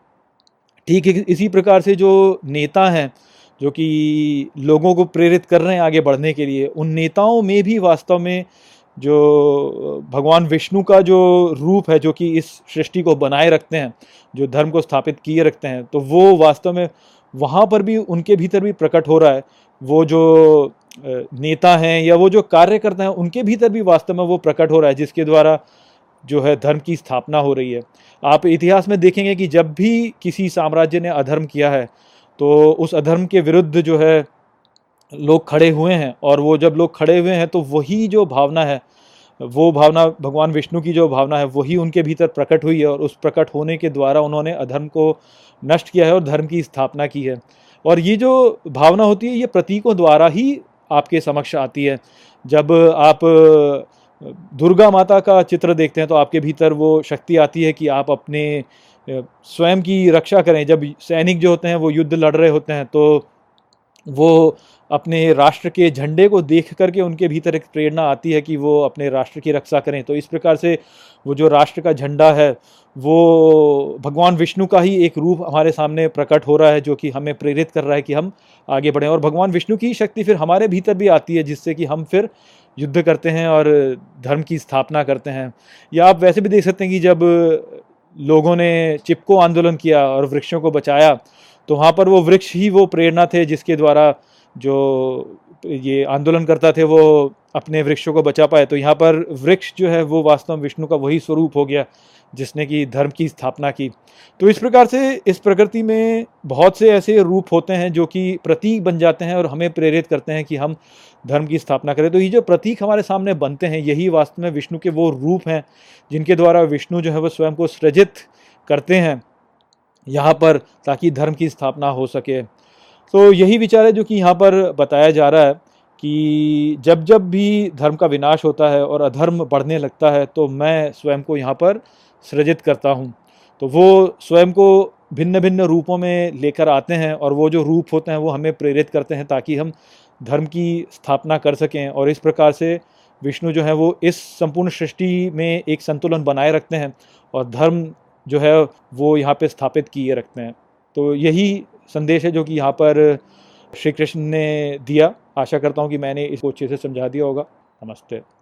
ठीक है, इसी प्रकार से जो नेता हैं, जो कि लोगों को प्रेरित कर रहे हैं आगे बढ़ने के लिए, उन नेताओं में भी वास्तव में जो भगवान विष्णु का जो रूप है, जो कि इस सृष्टि को बनाए रखते हैं, जो धर्म को स्थापित किए रखते हैं तो वो वास्तव में वहाँ पर भी, उनके भीतर भी प्रकट हो रहा है। वो जो नेता हैं या वो जो कार्य करते हैं, उनके भीतर भी वास्तव में वो प्रकट हो रहा है, जिसके द्वारा जो है धर्म की स्थापना हो रही है। आप इतिहास में देखेंगे कि जब भी किसी साम्राज्य ने अधर्म किया है तो उस अधर्म के विरुद्ध जो है लोग खड़े हुए हैं, और वो जब लोग खड़े हुए हैं तो वही जो भावना है, वो भावना भगवान विष्णु की जो भावना है, वही उनके भीतर प्रकट हुई है, और उस प्रकट होने के द्वारा उन्होंने अधर्म को नष्ट किया है और धर्म की स्थापना की है। और ये जो भावना होती है, ये प्रतीकों द्वारा ही आपके समक्ष आती है। जब आप दुर्गा माता का चित्र देखते हैं तो आपके भीतर वो शक्ति आती है कि आप अपने स्वयं की रक्षा करें। जब सैनिक जो होते हैं, वो युद्ध लड़ रहे होते हैं तो वो अपने राष्ट्र के झंडे को देख करके उनके भीतर एक प्रेरणा आती है कि वो अपने राष्ट्र की रक्षा करें। तो इस प्रकार से वो जो राष्ट्र का झंडा है, वो भगवान विष्णु का ही एक रूप हमारे सामने प्रकट हो रहा है, जो कि हमें प्रेरित कर रहा है कि हम आगे बढ़ें। और भगवान विष्णु की शक्ति फिर हमारे भीतर भी आती है, जिससे कि हम फिर युद्ध करते हैं और धर्म की स्थापना करते हैं। या आप वैसे भी देख सकते हैं कि जब लोगों ने चिपको आंदोलन किया और वृक्षों को बचाया तो वहाँ पर वो वृक्ष ही वो प्रेरणा थे जिसके द्वारा जो ये आंदोलन करता थे, वो अपने वृक्षों को बचा पाए। तो यहाँ पर वृक्ष जो है, वो वास्तव में विष्णु का वही स्वरूप हो गया, जिसने कि धर्म की स्थापना की। तो इस प्रकार से इस प्रकृति में बहुत से ऐसे रूप होते हैं, जो कि प्रतीक बन जाते हैं और हमें प्रेरित करते हैं कि हम धर्म की स्थापना करें। तो ये जो प्रतीक हमारे सामने बनते हैं, यही वास्तव में विष्णु के वो रूप हैं, जिनके द्वारा विष्णु जो है, वो स्वयं को सृजित करते हैं, यहाँ पर, ताकि धर्म की स्थापना हो सके। तो यही विचार है जो कि यहाँ पर बताया जा रहा है कि जब जब भी धर्म का विनाश होता है और अधर्म बढ़ने लगता है तो मैं स्वयं को यहाँ पर सृजित करता हूँ। तो वो स्वयं को भिन्न भिन्न रूपों में लेकर आते हैं और वो जो रूप होते हैं, वो हमें प्रेरित करते हैं ताकि हम धर्म की स्थापना कर सकें और इस प्रकार से विष्णु जो है, वो इस संपूर्ण सृष्टि में एक संतुलन बनाए रखते हैं और धर्म जो है, वो यहाँ पे स्थापित किए रखते हैं। तो यही संदेश है जो कि यहाँ पर श्री कृष्ण ने दिया। आशा करता हूँ कि मैंने इसको अच्छे से समझा दिया होगा। नमस्ते।